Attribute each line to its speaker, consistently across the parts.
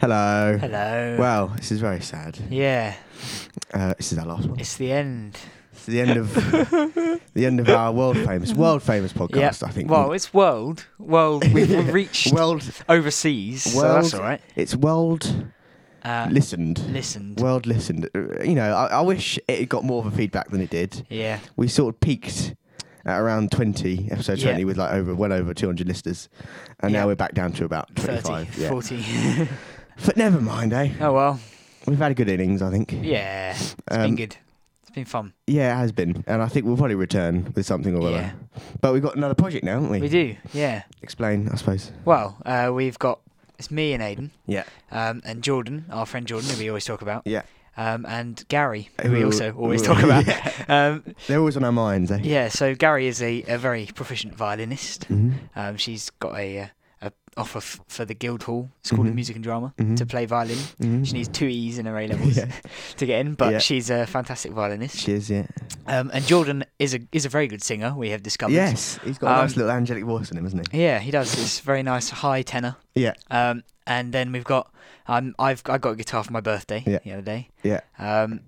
Speaker 1: Hello.
Speaker 2: Hello.
Speaker 1: Well, this is very sad.
Speaker 2: yeah,
Speaker 1: Uh, this is our last one.
Speaker 2: it's the end.
Speaker 1: It's the end of the end of our world famous, world famous podcast. I think.
Speaker 2: Well, it's world. World. We've, we've reached
Speaker 1: world.
Speaker 2: overseas, so that's
Speaker 1: World-
Speaker 2: all right.
Speaker 1: It's world
Speaker 2: Uh,
Speaker 1: listened.
Speaker 2: listened.
Speaker 1: World listened. Uh, You know, I, I wish it got more of a feedback than it did.
Speaker 2: yeah.
Speaker 1: We sort of peaked at around 20, episode
Speaker 2: Yeah.
Speaker 1: 20, with like over well over 200 listeners, and
Speaker 2: Yeah.
Speaker 1: now we're back down to about
Speaker 2: 30,
Speaker 1: yeah.
Speaker 2: 40.
Speaker 1: But never mind, eh?
Speaker 2: oh well.
Speaker 1: We've had a good innings, I think.
Speaker 2: Yeah. It's
Speaker 1: Um,
Speaker 2: been good. It's been fun.
Speaker 1: Yeah, it has been, and I think we'll probably return with something or other.
Speaker 2: Yeah.
Speaker 1: But we've got another project now, haven't we?
Speaker 2: We do. Yeah.
Speaker 1: Explain, I suppose.
Speaker 2: Well, uh, we've got it's me and Aiden,
Speaker 1: Yeah.
Speaker 2: um, and Jordan, our friend Jordan, who we always talk about,
Speaker 1: Yeah.
Speaker 2: um, and Gary, who we
Speaker 1: Who-
Speaker 2: also always
Speaker 1: who-
Speaker 2: talk about.
Speaker 1: yeah.
Speaker 2: Um,
Speaker 1: They're always on our minds, eh?
Speaker 2: yeah. So Gary is a, a very proficient violinist.
Speaker 1: hmm
Speaker 2: Um, she's got a, uh, a offer f- for the Guildhall School
Speaker 1: Mhm.
Speaker 2: of Music and Drama
Speaker 1: Mhm.
Speaker 2: to play violin.
Speaker 1: hmm
Speaker 2: She needs two E's in her A levels
Speaker 1: Yeah.
Speaker 2: to get in, but
Speaker 1: Yeah.
Speaker 2: she's a fantastic violinist.
Speaker 1: She is, yeah.
Speaker 2: Um, and Jordan is a is a very good singer. We have discovered.
Speaker 1: Yes, he's got a
Speaker 2: Um,
Speaker 1: nice little angelic voice in him, hasn't he?
Speaker 2: Yeah, he does. It's very nice high tenor.
Speaker 1: Yeah.
Speaker 2: Um, and then we've got um, I've I got a guitar for my birthday
Speaker 1: Yeah.
Speaker 2: the other day.
Speaker 1: Yeah.
Speaker 2: Um,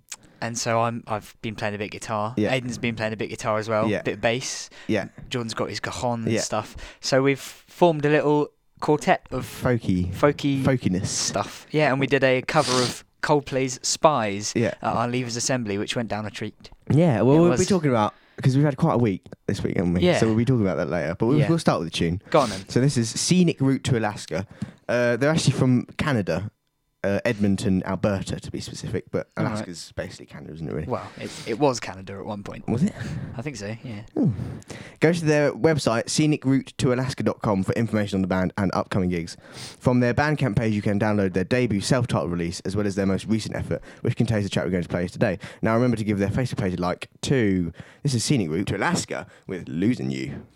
Speaker 2: and so I'm I've been playing a bit guitar.
Speaker 1: Yeah.
Speaker 2: Aiden's been playing a bit guitar as well.
Speaker 1: Yeah.
Speaker 2: Bit of bass.
Speaker 1: Yeah.
Speaker 2: Jordan's got his cajon and
Speaker 1: Yeah.
Speaker 2: stuff. So we've formed a little quartet of
Speaker 1: Folky.
Speaker 2: folky
Speaker 1: Folkiness.
Speaker 2: stuff. Yeah, and we did a cover of Coldplay's Spies
Speaker 1: Yeah.
Speaker 2: at our Leavers Assembly, which went down a treat.
Speaker 1: Yeah, well, we'll be talking about, because we've had quite a week this week, haven't we?
Speaker 2: Yeah.
Speaker 1: So we'll be talking about that later. But we'll,
Speaker 2: Yeah.
Speaker 1: we'll start with the tune.
Speaker 2: Go on then.
Speaker 1: So this is Scenic Route to Alaska. Uh, they're actually from Canada, uh, Edmonton, Alberta to be specific, but. Alaska's basically Canada, isn't it really?
Speaker 2: Well, it, it was Canada at one point.
Speaker 1: Was it?
Speaker 2: I think so, yeah.
Speaker 1: Go to their website, scenicroute2alaska.com, for information on the band and upcoming gigs. From their Bandcamp page, you can download their debut self titled release as well as their most recent effort, which contains the track we're going to play today. Now, remember to give their Facebook page a like too. This is Scenic Route to Alaska with Losing You.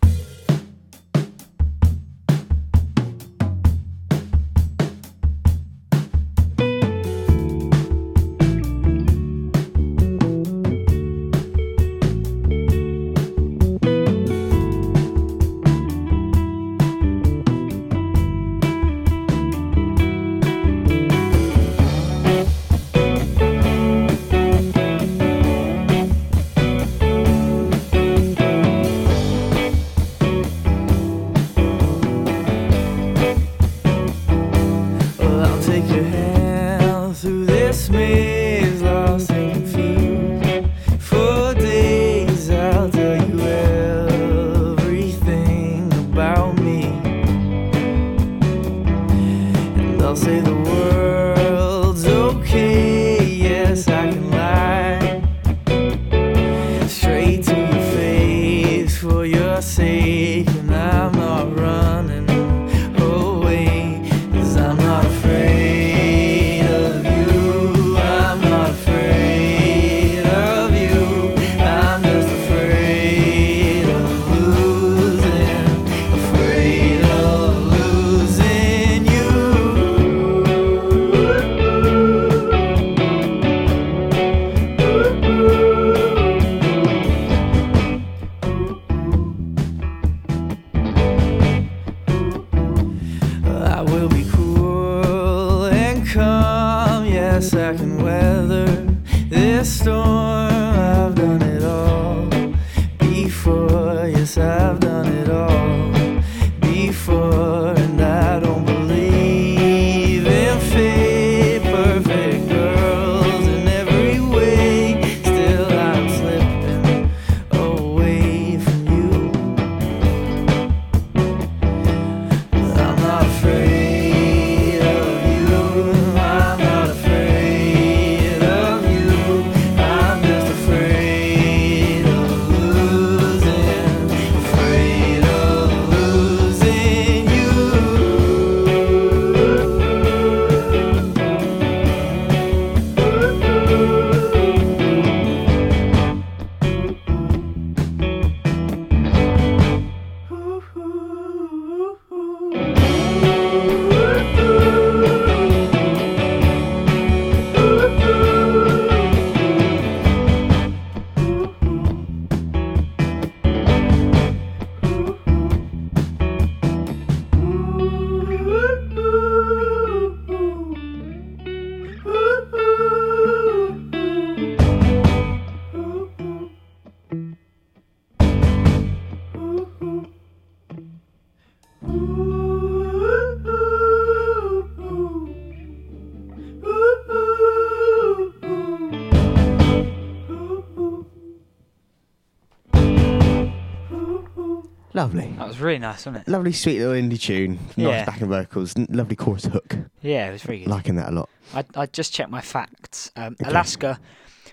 Speaker 1: Lovely.
Speaker 2: That was really nice, wasn't it?
Speaker 1: Lovely, sweet little indie tune. Nice
Speaker 2: Yeah.
Speaker 1: backing vocals. n- Lovely chorus hook.
Speaker 2: Yeah, it was very good.
Speaker 1: Liking that a lot.
Speaker 2: I, I just checked my facts. Um,
Speaker 1: Okay.
Speaker 2: Alaska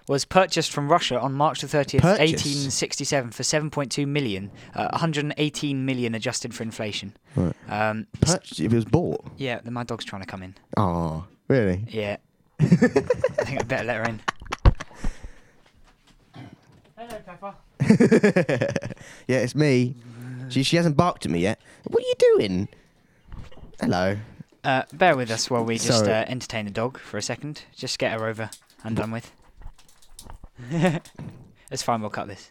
Speaker 2: was purchased from Russia on March the 30th,
Speaker 1: Purchased?
Speaker 2: 1867 for 7.2 million, uh, 118 million adjusted for inflation.
Speaker 1: Right.
Speaker 2: Um, s-
Speaker 1: Purchased, it was bought.
Speaker 2: yeah, then my dog's trying to come in.
Speaker 1: Oh, really?
Speaker 2: Yeah. I think I'd better let her in. Hello, Pepper.
Speaker 1: yeah, it's me. She, she hasn't barked at me yet. What are you doing? Hello.
Speaker 2: Uh, bear with us while we just
Speaker 1: Sorry.
Speaker 2: uh, entertain the dog for a second. Just get her over and done with. it's fine, we'll cut this.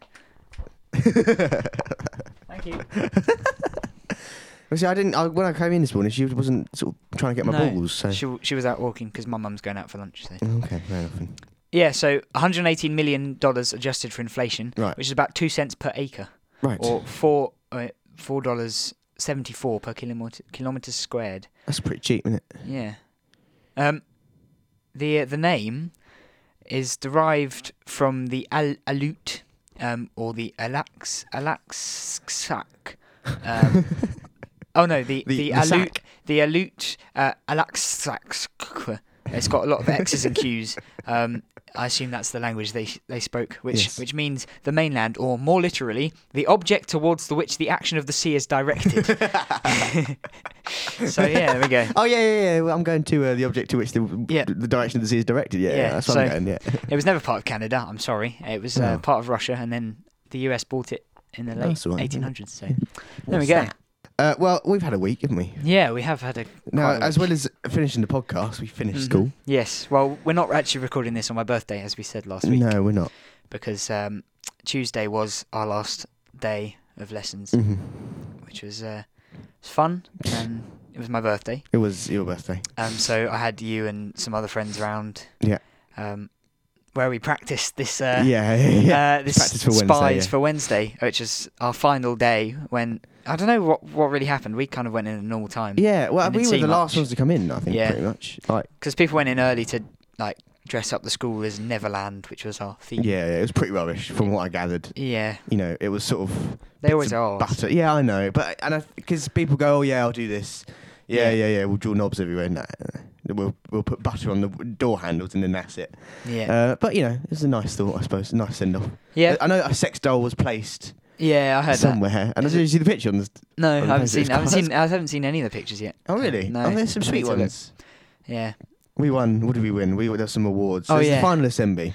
Speaker 2: Thank you.
Speaker 1: Well, see, I didn't. I, when I came in this morning, she wasn't sort of trying to get my
Speaker 2: No,
Speaker 1: balls. So
Speaker 2: She, she was out walking because my mum's going out for lunch. So.
Speaker 1: okay, fair enough. then.
Speaker 2: Yeah, so 118 million dollars adjusted for inflation,
Speaker 1: Right.
Speaker 2: which is about two cents per acre,
Speaker 1: Right.
Speaker 2: or four four dollars seventy four per kilometer kilometers squared.
Speaker 1: That's pretty cheap, isn't it?
Speaker 2: Yeah. Um, the uh, the name is derived from the Al- Aleut, um, or the Alax Alaxac. Um, oh no, the
Speaker 1: The-
Speaker 2: the,
Speaker 1: the
Speaker 2: Aleut the Aleut uh, Alaxac. It's got a lot of X's and Q's. Um, I assume that's the language they they spoke, which
Speaker 1: Yes.
Speaker 2: which means the mainland, or more literally, the object towards the which the action of the sea is directed. so yeah, there we go.
Speaker 1: Oh yeah, yeah, yeah. Well, I'm going to uh, the object to which the
Speaker 2: Yeah.
Speaker 1: the direction of the sea is directed. Yeah, yeah. That's what
Speaker 2: so-
Speaker 1: I'm going. Yeah.
Speaker 2: It was never part of Canada. I'm sorry. It was uh,
Speaker 1: Oh.
Speaker 2: part of Russia, and then the US bought it in the late
Speaker 1: That's all right,
Speaker 2: 1800s. So there we go.
Speaker 1: that? Uh, well, we've had a week, haven't we?
Speaker 2: Yeah, we have had a.
Speaker 1: Now,
Speaker 2: quite a
Speaker 1: as
Speaker 2: week.
Speaker 1: well as finishing the podcast, we finished
Speaker 2: Mhm.
Speaker 1: school.
Speaker 2: Yes. Well, we're not actually recording this on my birthday, as we said last week,
Speaker 1: No, we're not.
Speaker 2: because um, Tuesday was our last day of lessons,
Speaker 1: hmm
Speaker 2: which was uh, was fun, and it was my birthday.
Speaker 1: It was your birthday.
Speaker 2: Um, so I had you and some other friends around.
Speaker 1: Yeah.
Speaker 2: Um, where we practiced this. Uh,
Speaker 1: yeah, yeah,
Speaker 2: uh, this
Speaker 1: Practice for Wednesday,
Speaker 2: spies
Speaker 1: yeah.
Speaker 2: for Wednesday, which is our final day. When I don't know what what really happened. We kind of went in at normal time
Speaker 1: yeah, well, we were the last ones to come in. I think
Speaker 2: Yeah.
Speaker 1: pretty much. Like,
Speaker 2: because people went in early to like dress up the school as Neverland, which was our theme.
Speaker 1: yeah, yeah, it was pretty rubbish from what I gathered.
Speaker 2: Yeah,
Speaker 1: You know, it was sort of
Speaker 2: they always are.
Speaker 1: butter. Yeah, I know, but and because people go, oh yeah, I'll do this. Yeah,
Speaker 2: Yeah.
Speaker 1: yeah, yeah. We'll draw knobs everywhere. We'll we'll put butter on the door handles and then that's it.
Speaker 2: Yeah,
Speaker 1: Uh, but you know, it's a nice thought, I suppose. A nice send off.
Speaker 2: yeah,
Speaker 1: I know a sex doll was placed
Speaker 2: yeah. I heard that.
Speaker 1: somewhere, and
Speaker 2: Is
Speaker 1: did you see the picture on the?
Speaker 2: No, I
Speaker 1: on the
Speaker 2: haven't seen. I haven't seen. I haven't seen any of the pictures yet.
Speaker 1: Oh really?
Speaker 2: No.
Speaker 1: Oh, there's some sweet
Speaker 2: need to look.
Speaker 1: ones.
Speaker 2: Yeah.
Speaker 1: We won. What did we win? We there was some awards.
Speaker 2: Oh,
Speaker 1: There's
Speaker 2: yeah.
Speaker 1: the final assembly.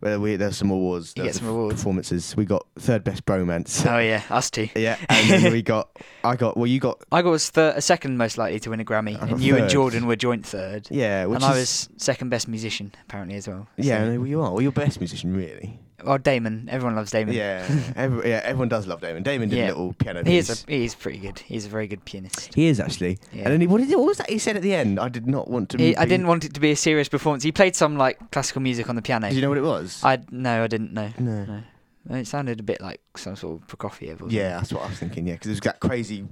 Speaker 1: Where we there's some awards.
Speaker 2: You
Speaker 1: there
Speaker 2: get some awards.
Speaker 1: Performances. We got third best bromance.
Speaker 2: Oh yeah, us two.
Speaker 1: yeah, and then we got. I got. Well, you got.
Speaker 2: I got was thir- a second most likely to win a Grammy,
Speaker 1: got
Speaker 2: and you and. Jordan were joint third.
Speaker 1: Yeah, which
Speaker 2: and I was second best musician apparently as well.
Speaker 1: Yeah,
Speaker 2: So-
Speaker 1: no, well, you are. Well, you're best musician, really.
Speaker 2: Well, Damon. Everyone loves Damon.
Speaker 1: Yeah, every, yeah. Everyone does love Damon. Damon did
Speaker 2: Yeah.
Speaker 1: a little piano
Speaker 2: He
Speaker 1: piece.
Speaker 2: is. A, he is pretty good. He's a very good pianist.
Speaker 1: He is actually.
Speaker 2: Yeah.
Speaker 1: And then he, what, did what was that he said at the end? I did not want to.
Speaker 2: He, I
Speaker 1: be-
Speaker 2: didn't want it to be a serious performance. He played some like classical music on the piano.
Speaker 1: Did you know what it was?
Speaker 2: I no, I didn't know.
Speaker 1: no.
Speaker 2: No. It sounded a bit like some sort of Prokofiev. Or
Speaker 1: Yeah, that's what I was thinking. Yeah, because it was that crazy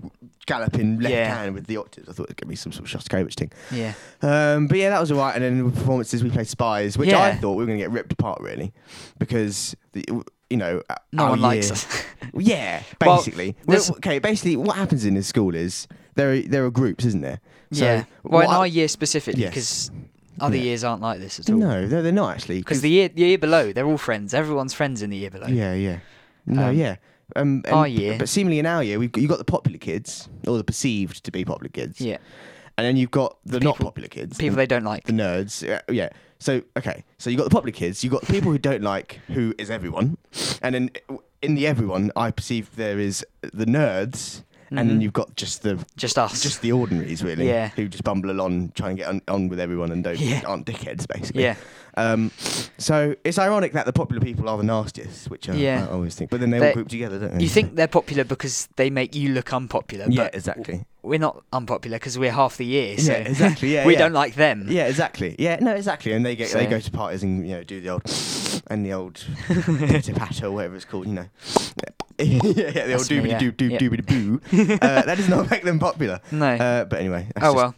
Speaker 1: galloping left
Speaker 2: Yeah.
Speaker 1: hand with the octaves. I thought it was gonna be some sort of Shostakovich thing.
Speaker 2: Yeah.
Speaker 1: Um, but yeah, that was alright. And then with performances, we played Spies, which
Speaker 2: Yeah.
Speaker 1: I thought we were gonna get ripped apart really, because the, you know
Speaker 2: No one likes us.
Speaker 1: Yeah, basically. Well, okay, basically, what happens in this school is there are, there are groups, isn't there? So
Speaker 2: yeah. Well, in
Speaker 1: I-
Speaker 2: our year specifically,
Speaker 1: Yes.
Speaker 2: because other
Speaker 1: Yeah.
Speaker 2: years aren't like this at all.
Speaker 1: no, they're, they're not actually.
Speaker 2: Because the year the year below, they're all friends. Everyone's friends in the year below.
Speaker 1: yeah, yeah, no,
Speaker 2: Um,
Speaker 1: yeah. Um, and-
Speaker 2: our year-
Speaker 1: but seemingly in our year, we've got, you got the popular kids, or the perceived to be popular kids,
Speaker 2: Yeah.
Speaker 1: and then you've got the not popular kids,
Speaker 2: People
Speaker 1: the,
Speaker 2: they don't like.
Speaker 1: the nerds. Yeah, yeah. So okay, so you got the popular kids, you got the people who don't like, who is everyone, and then in the everyone, I perceive there is the nerds, and then
Speaker 2: Mhm.
Speaker 1: you've got just the
Speaker 2: Just us.
Speaker 1: just the ordinaries really,
Speaker 2: Yeah.
Speaker 1: who just bumble along, try and get on, on with everyone, and don't
Speaker 2: Yeah.
Speaker 1: aren't dickheads basically.
Speaker 2: yeah.
Speaker 1: Um, so it's ironic that the popular people are the nastiest, which I,
Speaker 2: Yeah.
Speaker 1: I always think. But then they
Speaker 2: They-
Speaker 1: all group together, don't they?
Speaker 2: You think they're popular because they make you look unpopular.
Speaker 1: Yeah,
Speaker 2: but
Speaker 1: exactly.
Speaker 2: We're not unpopular because we're half the year. So
Speaker 1: Yeah, exactly. Yeah,
Speaker 2: we
Speaker 1: yeah.
Speaker 2: don't like them.
Speaker 1: Yeah, exactly. Yeah, no, exactly. And they get they go to parties and you know do the old and the old or whatever it's called. You know. yeah, yeah, the old
Speaker 2: That's me,
Speaker 1: doobity
Speaker 2: yeah.
Speaker 1: doo doo doobity boo. Uh, that does not make them popular.
Speaker 2: No.
Speaker 1: Uh, but anyway. that's
Speaker 2: oh
Speaker 1: just-
Speaker 2: well.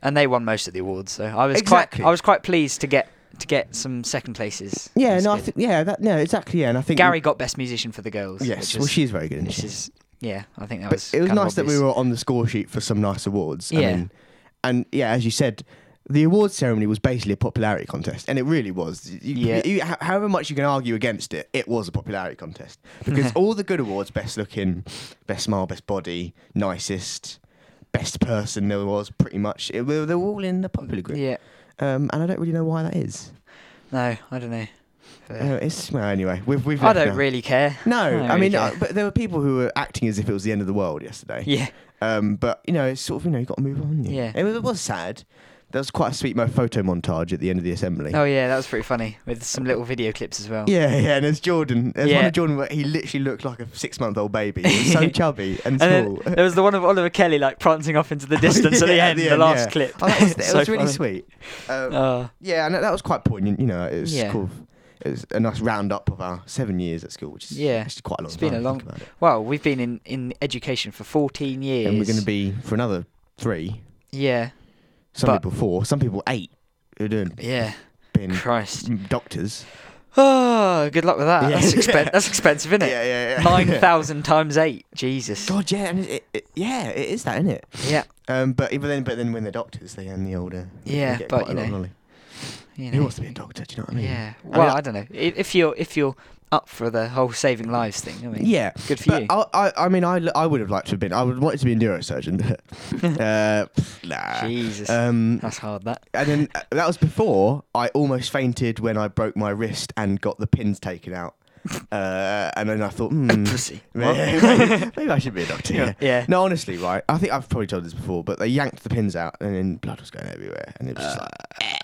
Speaker 2: And they won most of the awards, so I was
Speaker 1: Exactly.
Speaker 2: quite I was quite pleased to get to get some second places.
Speaker 1: Yeah,
Speaker 2: That's
Speaker 1: no, I
Speaker 2: good.
Speaker 1: think yeah, that no, exactly. Yeah, and I think
Speaker 2: Gary got best musician for the girls.
Speaker 1: Yes,
Speaker 2: which
Speaker 1: well,
Speaker 2: was-
Speaker 1: she's very good. Isn't
Speaker 2: which
Speaker 1: she?
Speaker 2: is yeah, I think that
Speaker 1: But
Speaker 2: was.
Speaker 1: it was
Speaker 2: kind of
Speaker 1: nice that we
Speaker 2: obvious.
Speaker 1: were on the score sheet for some nice awards. I
Speaker 2: Yeah.
Speaker 1: mean, and yeah, as you said, the awards ceremony was basically a popularity contest, and it really was. You,
Speaker 2: Yeah.
Speaker 1: you- however much you can argue against it, it was a popularity contest because all the good awards, best looking, best smile, best body, nicest, best person, there was pretty much. It, they were all in the popular group.
Speaker 2: Yeah.
Speaker 1: Um, and I don't really know why that is.
Speaker 2: No, I don't know. Uh,
Speaker 1: it's well, anyway. We've we've.
Speaker 2: I don't
Speaker 1: now.
Speaker 2: really care.
Speaker 1: No,
Speaker 2: I
Speaker 1: I mean, uh, but there were people who were acting as if it was the end of the world yesterday.
Speaker 2: Yeah.
Speaker 1: Um, but you know, it's sort of you know you got to move on. you?
Speaker 2: Yeah.
Speaker 1: it was, it was sad. There was quite a sweet photo montage at the end of the assembly.
Speaker 2: Oh yeah, that was pretty funny with some little video clips as well.
Speaker 1: Yeah, yeah, and there's Jordan. There's one of Jordan where he literally looked like a six-month-old baby. He was so chubby and
Speaker 2: And
Speaker 1: small.
Speaker 2: there was the one of Oliver Kelly like prancing off into the distance at the
Speaker 1: Yeah,
Speaker 2: end, the, last
Speaker 1: yeah.
Speaker 2: clip.
Speaker 1: Oh, that was, that
Speaker 2: So
Speaker 1: was really
Speaker 2: funny.
Speaker 1: sweet. Um,
Speaker 2: Uh,
Speaker 1: yeah, and that was quite poignant. You know, it was
Speaker 2: Yeah.
Speaker 1: cool. It was a nice roundup of our seven years at school, which is
Speaker 2: Yeah.
Speaker 1: actually quite a long
Speaker 2: It's
Speaker 1: time.
Speaker 2: It's been a long-
Speaker 1: think about it.
Speaker 2: well, we've been in, in education for 14 years.
Speaker 1: and we're going to be for another three.
Speaker 2: Yeah,
Speaker 1: Some
Speaker 2: But-
Speaker 1: people four. Some people eight. Have
Speaker 2: yeah.
Speaker 1: been
Speaker 2: Christ.
Speaker 1: doctors.
Speaker 2: Oh, good luck with that.
Speaker 1: Yeah.
Speaker 2: That's, expen- that's expensive, isn't it?
Speaker 1: Yeah, yeah, yeah.
Speaker 2: 9,000 times 8. Jesus.
Speaker 1: God, yeah, and it, it, yeah, it is that, isn't it?
Speaker 2: Yeah.
Speaker 1: Um, but even then, but then when they're doctors, they earn the older.
Speaker 2: Yeah, but,
Speaker 1: quite a
Speaker 2: you know.
Speaker 1: Who wants to be a doctor? Do you know what I mean?
Speaker 2: Yeah.
Speaker 1: I
Speaker 2: Well,
Speaker 1: mean,
Speaker 2: I, don't know. I- If you're if you're up for the whole saving lives thing, I mean,
Speaker 1: Yeah,
Speaker 2: good for you.
Speaker 1: I, I, I mean, I, I would have liked to have been. I would wanted to be a neurosurgeon. uh, nah.
Speaker 2: Jesus,
Speaker 1: Um,
Speaker 2: that's hard. That.
Speaker 1: and then uh, that was before I almost fainted when I broke my wrist and got the pins taken out. Uh, and then I thought, hmm,
Speaker 2: Pussy.
Speaker 1: maybe, maybe I should be a doctor. Yeah.
Speaker 2: Yeah.
Speaker 1: No, honestly, right. I think I've probably told this before, but they yanked the pins out, and then blood was going everywhere, and it was just like, "Eh,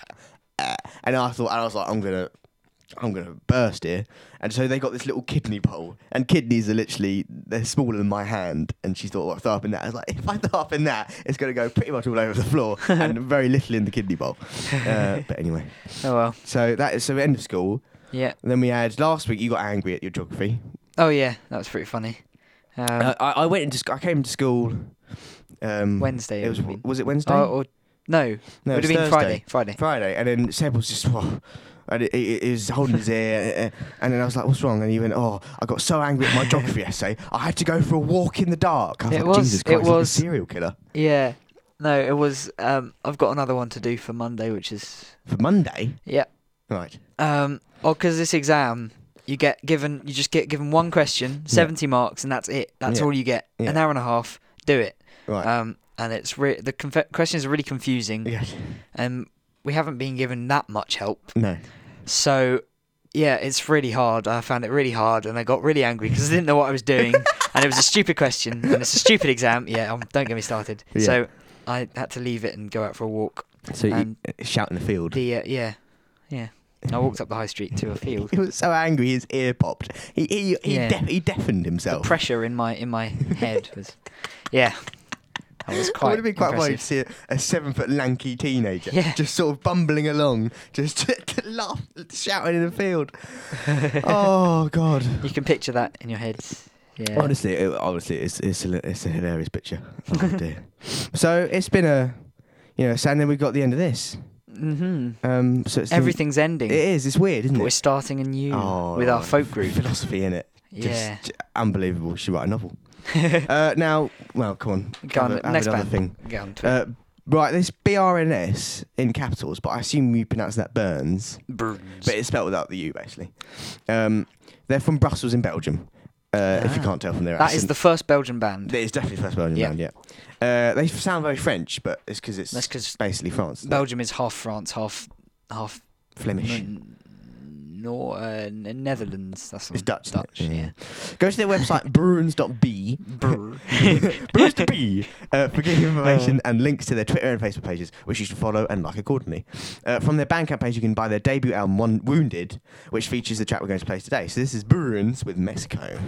Speaker 1: eh." and I thought, and I was like, I'm gonna, I'm gonna burst here, and so they got this little kidney bowl, and kidneys are literally they're smaller than my hand, and she thought, well, I throw up in that. I was like, if I throw up in that, it's gonna go pretty much all over the floor, and very little in the kidney bowl. Uh, but anyway,
Speaker 2: Oh well.
Speaker 1: so that is so end of school.
Speaker 2: Yeah.
Speaker 1: And then we had last week. You got angry at your geography.
Speaker 2: Oh yeah, that was pretty funny. Um,
Speaker 1: Uh, I, I went into sc- I came to school. Um,
Speaker 2: Wednesday,
Speaker 1: It was was it Wednesday?
Speaker 2: oh, or no,
Speaker 1: no,
Speaker 2: it would have been Friday. Friday.
Speaker 1: Friday, and then Seb was just whoa, and he, he, was holding his ear, and then I was like, "What's wrong?" And he went, "Oh, I got so angry at my geography essay, I had to go for a walk in the dark." I was
Speaker 2: It
Speaker 1: like,
Speaker 2: was-
Speaker 1: "Jesus
Speaker 2: it
Speaker 1: Christ, he's like a serial killer."
Speaker 2: Yeah. No, it was. Um, I've got another one to do for Monday, which is
Speaker 1: For Monday,
Speaker 2: Yep.
Speaker 1: right?
Speaker 2: Um, well, because this exam, you get given, you just get given one question, seventy marks, and that's it. That's
Speaker 1: Yeah.
Speaker 2: all you get.
Speaker 1: Yeah.
Speaker 2: An hour and a half. Do it.
Speaker 1: Right.
Speaker 2: Um, and it's re- the conf- questions are really confusing,
Speaker 1: yes.
Speaker 2: and we haven't been given that much help.
Speaker 1: No.
Speaker 2: So, yeah, it's really hard. I found it really hard, and I got really angry because I didn't know what I was doing, and it was a stupid question, and it's a stupid exam. Yeah, um, don't get me started.
Speaker 1: Yeah.
Speaker 2: So I had to leave it and go out for a walk.
Speaker 1: So you
Speaker 2: And
Speaker 1: uh, shout in the field.
Speaker 2: The uh, yeah, yeah. I walked up the high street to a field.
Speaker 1: he was so angry, his ear popped. He he he,
Speaker 2: Yeah.
Speaker 1: deaf, he deafened
Speaker 2: The
Speaker 1: himself.
Speaker 2: pressure in my in my head was, yeah, was
Speaker 1: it would have been quite funny to see a, a seven foot lanky teenager
Speaker 2: Yeah.
Speaker 1: just sort of bumbling along, just laugh, shouting in the field. oh God!
Speaker 2: You can picture that in your heads. Yeah.
Speaker 1: Honestly, it, honestly, it's it's a, it's a hilarious picture. Oh dear. so it's been a, you know, so and then we got the end of this.
Speaker 2: hmm
Speaker 1: Um, so it's the-
Speaker 2: Everything's ending.
Speaker 1: It is. It's weird, isn't
Speaker 2: but we're
Speaker 1: it?
Speaker 2: starting anew
Speaker 1: Oh,
Speaker 2: with our folk group.
Speaker 1: philosophy in it.
Speaker 2: Yeah.
Speaker 1: Just unbelievable. She write a novel. uh, now, well, come on.
Speaker 2: Go on,
Speaker 1: have
Speaker 2: next
Speaker 1: another
Speaker 2: band.
Speaker 1: thing.
Speaker 2: Get on
Speaker 1: Uh, right, this BRNS in capitals, but I assume you pronounce that Burns.
Speaker 2: Burns.
Speaker 1: but it's spelled without the U, basically. Um, they're from Brussels in Belgium, uh, if you
Speaker 2: Ah.
Speaker 1: can't tell from their accent.
Speaker 2: That is the first Belgian band.
Speaker 1: It's definitely the first Belgian
Speaker 2: Yeah.
Speaker 1: band, yeah. Uh, they sound very French, but it's because it's
Speaker 2: That's
Speaker 1: basically France.
Speaker 2: Belgium is half France, half half
Speaker 1: Flemish.
Speaker 2: n- nor uh, Netherlands. That's
Speaker 1: It's Dutch. isn't it?
Speaker 2: Dutch. Yeah.
Speaker 1: Go to their website, bruins.b.
Speaker 2: Brr.
Speaker 1: Bruins.b uh, for getting information and links to their Twitter and Facebook pages, which you should follow and like accordingly. Uh, from their Bandcamp page, you can buy their debut album, One Wounded, which features the track we're going to play today. So this is Bruins with Mexico.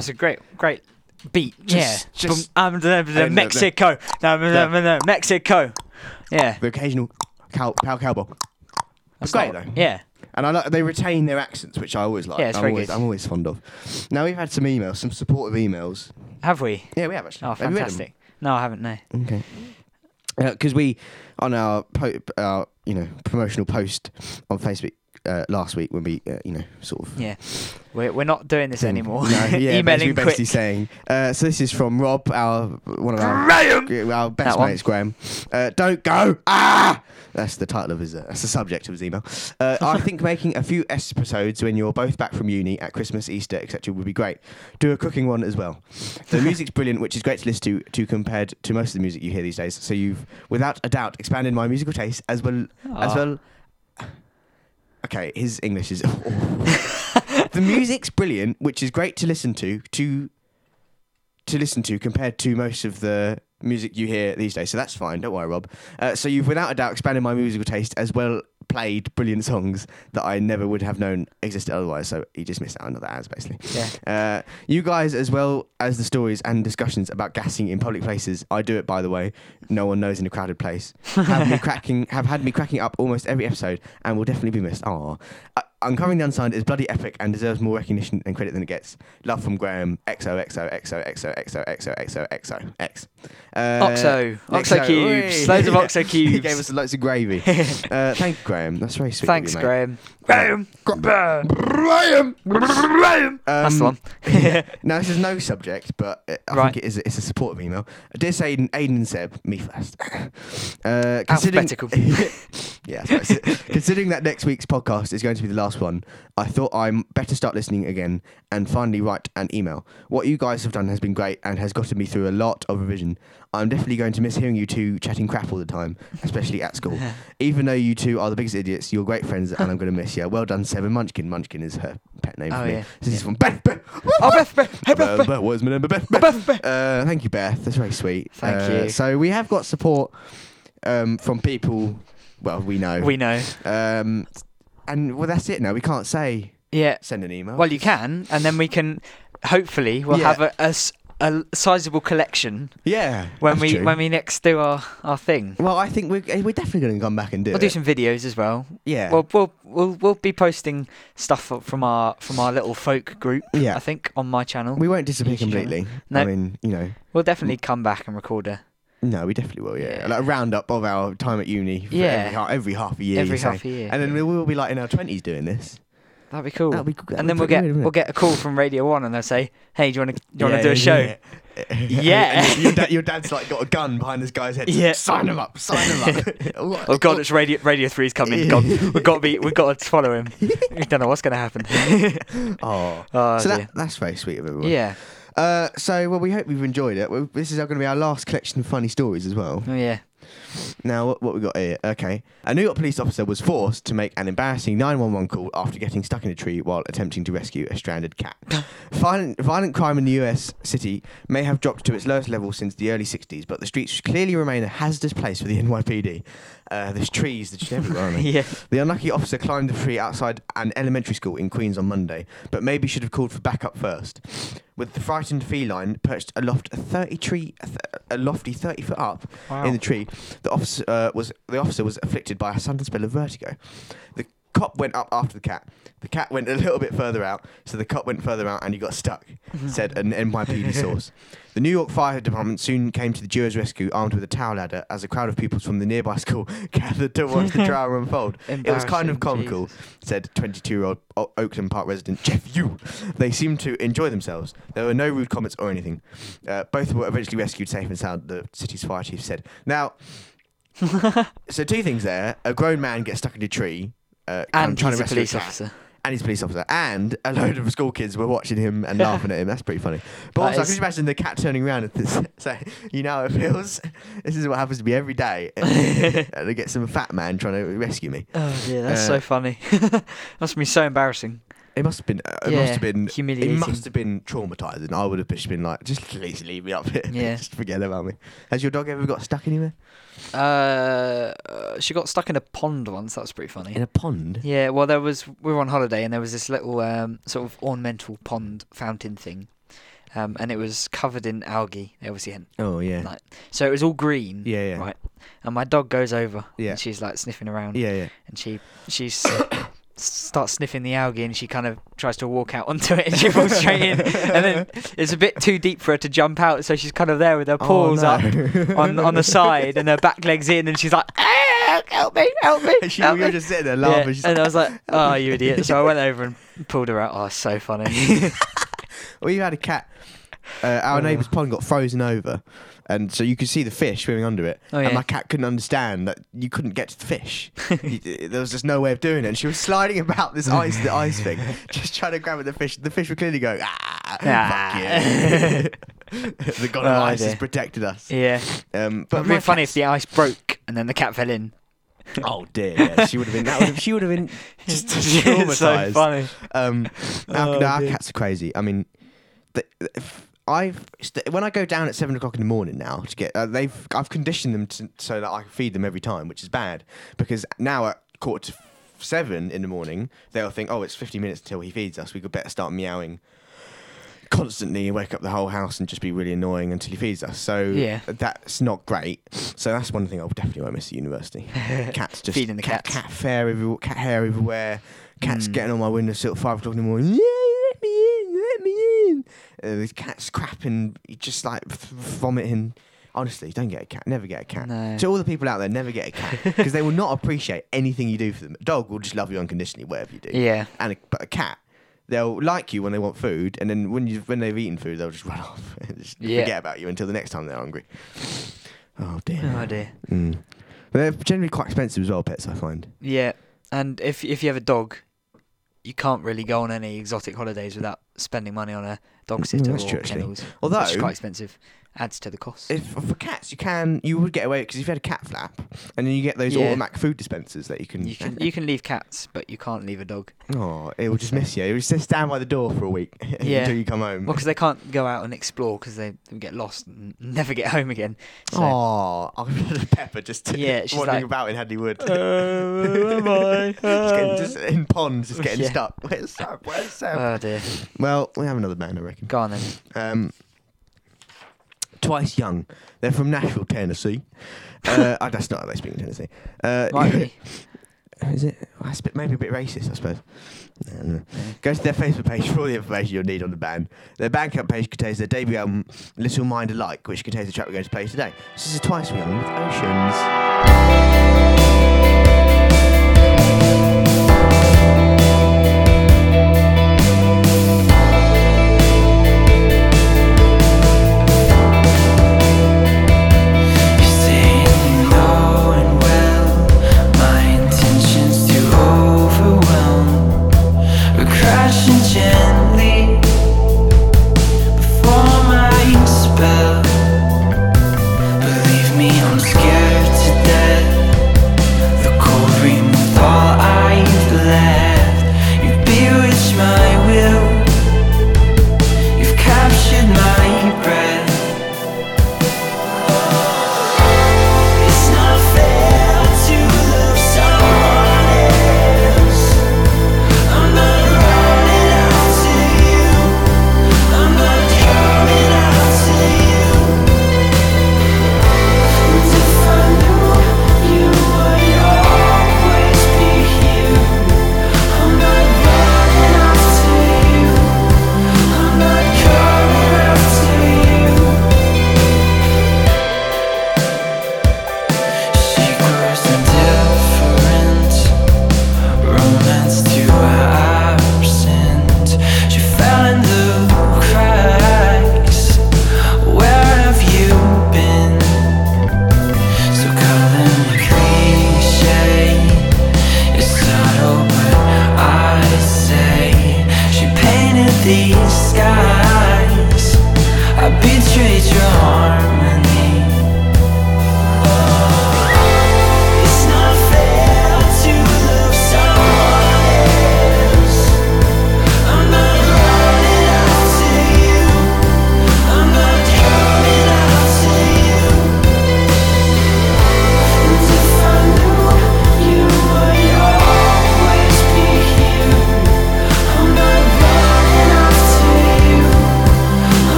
Speaker 2: That's a great, great beat.
Speaker 1: Just-
Speaker 2: yeah.
Speaker 1: just-
Speaker 2: um, the- the-
Speaker 1: no, no.
Speaker 2: Mexico. No, no, no, no, no, Mexico. Yeah.
Speaker 1: the occasional cow, pow cowbell.
Speaker 2: That's
Speaker 1: great, though.
Speaker 2: Yeah.
Speaker 1: And I like they retain their accents, which I always like.
Speaker 2: Yeah, it's
Speaker 1: I'm
Speaker 2: very
Speaker 1: always,
Speaker 2: good.
Speaker 1: I'm always fond of. Now we've had some emails, some supportive emails.
Speaker 2: Have we?
Speaker 1: Yeah, we have actually.
Speaker 2: Oh,
Speaker 1: Have you read them?
Speaker 2: fantastic. No, I haven't. No.
Speaker 1: Okay. Because we on our po- our you know promotional post on Facebook uh, last week when we uh, you know sort of
Speaker 2: Yeah. We're, we're not doing this
Speaker 1: thing.
Speaker 2: anymore.
Speaker 1: No, yeah,
Speaker 2: Emailing
Speaker 1: basically, basically saying. Uh, so this is from Rob, our one of our
Speaker 2: Graham!
Speaker 1: our best
Speaker 2: That one.
Speaker 1: mates, Graham. Uh, don't go. Ah. That's the title of his. Uh, that's the subject of his email. Uh, I think making a few episodes when you're both back from uni at Christmas, Easter, etc., would be great. Do a cooking one as well. The music's brilliant, which is great to listen to, to compared to most of the music you hear these days. So you've, without a doubt, expanded my musical taste as well as well. Okay, his English is. the music's brilliant, which is great to listen to. To to listen to compared to most of the music you hear these days. So that's fine. Don't worry, Rob. Uh, so you've without a doubt expanded my musical taste as well. Played brilliant songs that I never would have known existed otherwise. So he just missed out on other ads, basically.
Speaker 2: Yeah.
Speaker 1: Uh, you guys, as well as the stories and discussions about gassing in public places, I do it by the way. No one knows in a crowded place. Have me cracking, have had me cracking up almost every episode, and will definitely be missed. Ah, uh, uncovering the unsigned is bloody epic and deserves more recognition and credit than it gets. Love from Graham. XOXO XO XO XO XO XO XO X. Uh,
Speaker 2: Oxo. Oxo cubes. Loads of Oxo
Speaker 1: he gave us loads of gravy. uh, thank you, Graham. That's very sweet.
Speaker 2: Thanks,
Speaker 1: you.
Speaker 2: Graham. Graham. Graham.
Speaker 1: Graham.
Speaker 2: Graham. That's the
Speaker 1: Um,
Speaker 2: one.
Speaker 1: Now this is no subject, but uh, I
Speaker 2: Right.
Speaker 1: think it is. It's a supportive email. Dear Aiden, Aiden and Seb, me first. Uh, considering-
Speaker 2: Alphabetical.
Speaker 1: yeah, considering that next week's podcast is going to be the last one, I thought I'm better start listening again and finally write an email. What you guys have done has been great and has gotten me through a lot of revision. I'm definitely going to miss hearing you two chatting crap all the time, especially at school. Even though you two are the biggest idiots, you're great friends, and I'm going to miss you. Well done, Seven Munchkin. Munchkin is her pet name for
Speaker 2: Oh,
Speaker 1: me.
Speaker 2: yeah.
Speaker 1: This is
Speaker 2: Yeah.
Speaker 1: from Beth. Beth.
Speaker 2: Oh, Beth, Beth, hey, Beth,
Speaker 1: Beth, what's my name? Beth, Beth.
Speaker 2: Beth, Beth.
Speaker 1: Uh, thank you, Beth. That's very sweet.
Speaker 2: Thank
Speaker 1: Uh,
Speaker 2: you.
Speaker 1: So we have got support um, from people. Well, we know.
Speaker 2: We know.
Speaker 1: Um, and well, that's it. Now we can't say
Speaker 2: Yeah.
Speaker 1: send an email.
Speaker 2: Well, you can, and then we can. Hopefully, we'll
Speaker 1: Yeah.
Speaker 2: have a, a s- a sizable collection
Speaker 1: yeah.
Speaker 2: when
Speaker 1: that's
Speaker 2: we
Speaker 1: true.
Speaker 2: when we next do our, our thing.
Speaker 1: Well, I think we're eh, we're definitely going to come back and do
Speaker 2: We'll
Speaker 1: it.
Speaker 2: do some videos as well.
Speaker 1: yeah.
Speaker 2: Well, we'll we'll we'll be posting stuff from our from our little folk group.
Speaker 1: Yeah.
Speaker 2: I think on my channel.
Speaker 1: we won't disappear completely.
Speaker 2: No.
Speaker 1: I mean, you know,
Speaker 2: We'll definitely come back and record a
Speaker 1: no, we definitely will. Yeah,
Speaker 2: Yeah.
Speaker 1: like a roundup of our time at uni. For
Speaker 2: Yeah.
Speaker 1: Every, ha- every half a year.
Speaker 2: every
Speaker 1: you say.
Speaker 2: half a year.
Speaker 1: And then we will be like in our twenties doing this.
Speaker 2: That'd be cool.
Speaker 1: That'll be- that'll
Speaker 2: and then we'll get
Speaker 1: weird,
Speaker 2: we'll get a call from Radio One and they'll say, "Hey, do you want to do you want
Speaker 1: Yeah,
Speaker 2: to do a show?"
Speaker 1: yeah, yeah.
Speaker 2: Yeah.
Speaker 1: And your, dad, your dad's like got a gun behind this guy's head.
Speaker 2: Yeah.
Speaker 1: Sign him up. Sign him up.
Speaker 2: Oh God, it's Radio Radio Three's coming. God, we've got to be we've got to follow him. we don't know what's going to happen.
Speaker 1: Oh.
Speaker 2: oh,
Speaker 1: so that, that's very sweet of everyone.
Speaker 2: yeah,
Speaker 1: Uh, so well, we hope you've enjoyed it. Well, this is going to be our last collection of funny stories as well.
Speaker 2: oh, yeah.
Speaker 1: Now, what, what we got here? Okay, a New York police officer was forced to make an embarrassing 911 call after getting stuck in a tree while attempting to rescue a stranded cat. violent, violent crime in the U.S. city may have dropped to its lowest level since the early 60s, but the streets clearly remain a hazardous place for the NYPD. Uh, there's trees that everywhere, aren't they?
Speaker 2: yeah.
Speaker 1: The unlucky officer climbed the tree outside an elementary school in Queens on Monday, but maybe should have called for backup first. With the frightened feline perched aloft a thirty tree, a, th- a lofty thirty foot up
Speaker 2: Wow.
Speaker 1: in the tree, the officer uh, was the officer was afflicted by a sudden spell of vertigo. The cop went up after the cat. The cat went a little bit further out, so the cop went further out and he got stuck. said an NYPD source. The New York Fire Department soon came to the duo's rescue, armed with a tower ladder, as a crowd of pupils from the nearby school gathered to watch the drama unfold. It was kind of comical, said 22-year-old O- Oakland Park resident Jeff Yu. They seemed to enjoy themselves. There were no rude comments or anything. Uh, both were eventually rescued safe and sound. The city's fire chief said. Now, so two things there: a grown man gets stuck in a tree, uh,
Speaker 2: And
Speaker 1: trying
Speaker 2: he's
Speaker 1: to rescue
Speaker 2: police officer.
Speaker 1: and he's a police officer, and a load of school kids were watching him and laughing at him. That's pretty funny. But
Speaker 2: That
Speaker 1: also, I can just imagine the cat turning around and th- say, "You know how it feels. This is what happens to me every day." and they get some fat man trying to rescue me.
Speaker 2: Oh yeah, that's
Speaker 1: Uh,
Speaker 2: so funny. must be so embarrassing.
Speaker 1: It must have been. Uh, it
Speaker 2: Yeah,
Speaker 1: must have been. It
Speaker 2: humiliating.
Speaker 1: must have been traumatizing. I would have just been like, just please leave me up here.
Speaker 2: Yeah.
Speaker 1: just forget about me. Has your dog ever got stuck anywhere?
Speaker 2: Uh, uh, she got stuck in a pond once. That was pretty funny.
Speaker 1: In a pond.
Speaker 2: Yeah, well, there was we were on holiday and there was this little um, sort of ornamental pond fountain thing, um, and it was covered in algae. They obviously hadn't.
Speaker 1: Oh yeah.
Speaker 2: Like, so it was all green.
Speaker 1: Yeah, yeah.
Speaker 2: Right. And my dog goes over.
Speaker 1: Yeah.
Speaker 2: And she's like sniffing around.
Speaker 1: Yeah, yeah.
Speaker 2: And she she s- starts sniffing the algae, and she kind of tries to walk out onto it, and she falls straight in. And then it's a bit too deep for her to jump out, so she's kind of there with her paws
Speaker 1: oh,
Speaker 2: up on on the side, and her back legs in, and she's like, "Ah, "Help me! Help me!"
Speaker 1: she,
Speaker 2: help
Speaker 1: you were
Speaker 2: me."
Speaker 1: just sitting there
Speaker 2: Yeah,
Speaker 1: laughing. she's
Speaker 2: and I was like, "Oh, you idiot!" So I went over and pulled her out. Oh, so funny.
Speaker 1: We had a cat. Uh, our
Speaker 2: Oh.
Speaker 1: neighbour's pond got frozen over, and so you could see the fish swimming under it.
Speaker 2: Oh,
Speaker 1: And my cat couldn't understand that you couldn't get to the fish. You- there was just no way of doing it. And she was sliding about this ice, the ice thing, just trying to grab at the fish. The fish were clearly going, ah,
Speaker 2: Ah.
Speaker 1: fuck you. the god of
Speaker 2: Oh,
Speaker 1: ice has protected us.
Speaker 2: yeah,
Speaker 1: Um,
Speaker 2: but
Speaker 1: but
Speaker 2: it'd be funny if the ice broke and then the cat fell in.
Speaker 1: Oh dear, yeah, she would have been. That would have, she would have been just
Speaker 2: It's so
Speaker 1: traumatized.
Speaker 2: funny.
Speaker 1: Um, our,
Speaker 2: Oh,
Speaker 1: our cats are crazy. I mean, the, if I've st- when I go down at seven o'clock in the morning now to get, uh, they've I've conditioned them to, so that I can feed them every time, which is bad because now at quarter to f- seven in the morning they'll think, oh, it's fifty minutes until he feeds us. We could better start meowing constantly and wake up the whole house and just be really annoying until he feeds us. So
Speaker 2: Yeah.
Speaker 1: that's not great. So that's one thing I definitely won't miss at university. Cats just
Speaker 2: Feeding the
Speaker 1: cat,
Speaker 2: cats.
Speaker 1: cat hair everywhere, cat hair everywhere. Cats
Speaker 2: Mm.
Speaker 1: getting on my windowsill at five o'clock in the morning. Yeah, in, let me in. Uh, there's cats crapping, just like vomiting. Honestly, don't get a cat. Never get a cat.
Speaker 2: No.
Speaker 1: To all the people out there, never get a cat because they will not appreciate anything you do for them. A dog will just love you unconditionally, whatever you do.
Speaker 2: Yeah.
Speaker 1: And a, but a cat, they'll like you when they want food, and then when you when they've eaten food, they'll just run off and just
Speaker 2: Yeah.
Speaker 1: forget about you until the next time they're hungry. Oh dear.
Speaker 2: Oh dear.
Speaker 1: Mm. But they're generally quite expensive as well, pets. I find.
Speaker 2: Yeah, and if if you have a dog, you can't really go on any exotic holidays without spending money on a dog
Speaker 1: Mm,
Speaker 2: sitter
Speaker 1: that's
Speaker 2: or
Speaker 1: true, actually.
Speaker 2: kennels.
Speaker 1: Although-
Speaker 2: which is quite expensive, adds to the cost.
Speaker 1: If for cats, you can you would get away because if you had a cat flap, and then you get those
Speaker 2: Yeah.
Speaker 1: automatic food dispensers that you can.
Speaker 2: you can you can leave cats, but you can't leave a dog.
Speaker 1: Oh, it will just miss you. It will just stand by the door for a week
Speaker 2: Yeah.
Speaker 1: until you come home.
Speaker 2: Well, because they can't go out and explore because they, they get lost and never get home again. So,
Speaker 1: Oh, I remember Pepper just
Speaker 2: Yeah, she's
Speaker 1: wandering
Speaker 2: like,
Speaker 1: about in Hadley Wood.
Speaker 2: where am I?
Speaker 1: just, getting, just in ponds, just getting
Speaker 2: Yeah.
Speaker 1: stuck. Where's Sam? Where's Sam?
Speaker 2: oh dear.
Speaker 1: well, we have another band, I reckon.
Speaker 2: Go on then.
Speaker 1: Um, Twice Young. They're from Nashville, Tennessee. Uh, oh, that's not how they speak in Tennessee. Uh,
Speaker 2: Might be.
Speaker 1: Is it? Well, that's a bit, maybe a bit racist, I suppose. No, no. Go to their Facebook page for all the information you'll need on the band. Their Bandcamp page contains their debut album, Little Mind Alike, which contains the track we're going to play today. This is Twice Young with Oceans.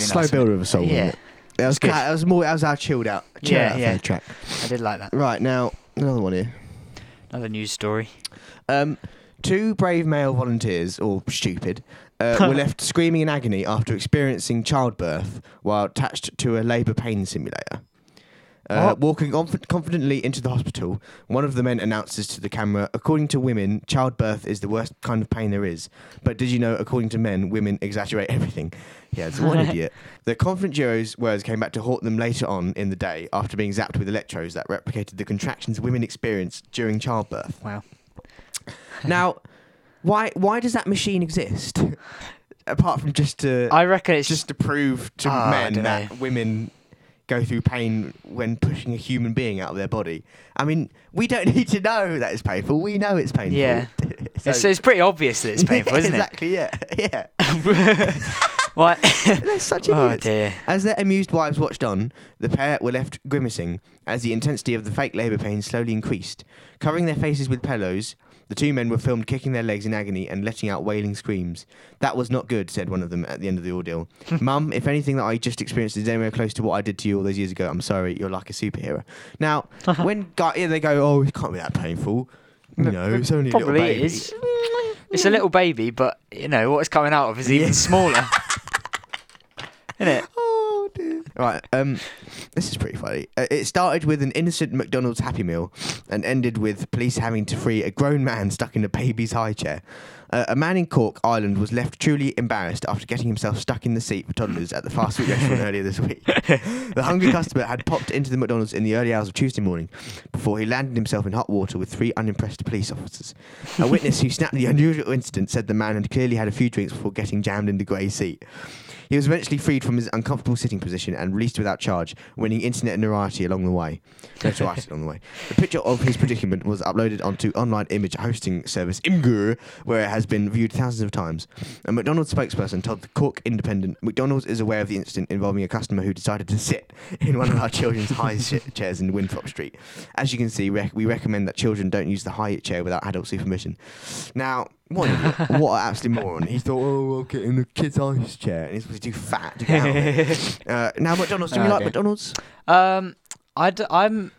Speaker 2: Really
Speaker 1: slow
Speaker 2: nice.
Speaker 1: builder of a song.
Speaker 2: Yeah,
Speaker 1: wasn't it? That was
Speaker 2: It's good.
Speaker 1: ca- That was more. That was our chilled out. Chilled
Speaker 2: Yeah,
Speaker 1: out
Speaker 2: yeah.
Speaker 1: third track.
Speaker 2: I did like that.
Speaker 1: Right now, another one here.
Speaker 2: Another news story.
Speaker 1: Um, two brave male volunteers, or stupid, uh, were left screaming in agony after experiencing childbirth while attached to a labour pain simulator. Uh,
Speaker 2: What?
Speaker 1: walking conf- confidently into the hospital, one of the men announces to the camera, According to women, childbirth is the worst kind of pain there is. But did you know, according to men, women exaggerate everything? Yeah, it's an idiot. The confident duo's words came back to haunt them later on in the day after being zapped with electrodes that replicated the contractions women experience during childbirth.
Speaker 2: Wow.
Speaker 1: Now, why why does that machine exist? Apart from just to
Speaker 2: I reckon it's
Speaker 1: just to prove to
Speaker 2: Ah, I
Speaker 1: men that women go through pain when pushing a human being out of their body. I mean, we don't need to know that it's painful. We know it's painful.
Speaker 2: Yeah.
Speaker 1: So-
Speaker 2: It's, it's pretty obvious that it's painful, isn't it?
Speaker 1: exactly, yeah. Yeah.
Speaker 2: What?
Speaker 1: They're such
Speaker 2: oh dear.
Speaker 1: As their amused wives watched on, the pair were left grimacing as the intensity of the fake labour pain slowly increased. Covering their faces with pillows, the two men were filmed kicking their legs in agony and letting out wailing screams. That was not good, said one of them at the end of the ordeal. Mum, if anything that I just experienced is anywhere close to what I did to you all those years ago, I'm sorry, you're like a superhero. Now, when guy, yeah, they go, oh, it can't be that painful. You know, it's only a little
Speaker 2: Probably
Speaker 1: baby.
Speaker 2: is. It's a little baby, but you know what it's coming out of is even smaller. Isn't it?
Speaker 1: Oh dear. Right, um, this is pretty funny. Uh, it started with an innocent McDonald's Happy Meal and ended with police having to free a grown man stuck in a baby's high chair. Uh, a man in Cork, Ireland, was left truly embarrassed after getting himself stuck in the seat for toddlers at the fast food restaurant earlier this week. The hungry customer had popped into the McDonald's in the early hours of Tuesday morning before he landed himself in hot water with three unimpressed police officers. A witness who snapped the unusual incident said the man had clearly had a few drinks before getting jammed in the grey seat. He was eventually freed from his uncomfortable sitting position and released without charge, winning internet notoriety along the way. Notoriety along the way. The picture of his predicament was uploaded onto online image hosting service Imgur, where it has been viewed thousands of times. A McDonald's spokesperson told the Cork Independent, McDonald's is aware of the incident involving a customer who decided to sit in one of our children's high chairs in Winthrop Street. As you can see, rec- we recommend that children don't use the high chair without adult supervision. Now, what, what an absolute moron. He thought, oh, I'll get in the kid's ice chair. And he's supposed to do fat to get out of it. Uh, now, McDonald's, do you
Speaker 2: Ah,
Speaker 1: like
Speaker 2: okay.
Speaker 1: McDonald's?
Speaker 2: Um, I d- I'm.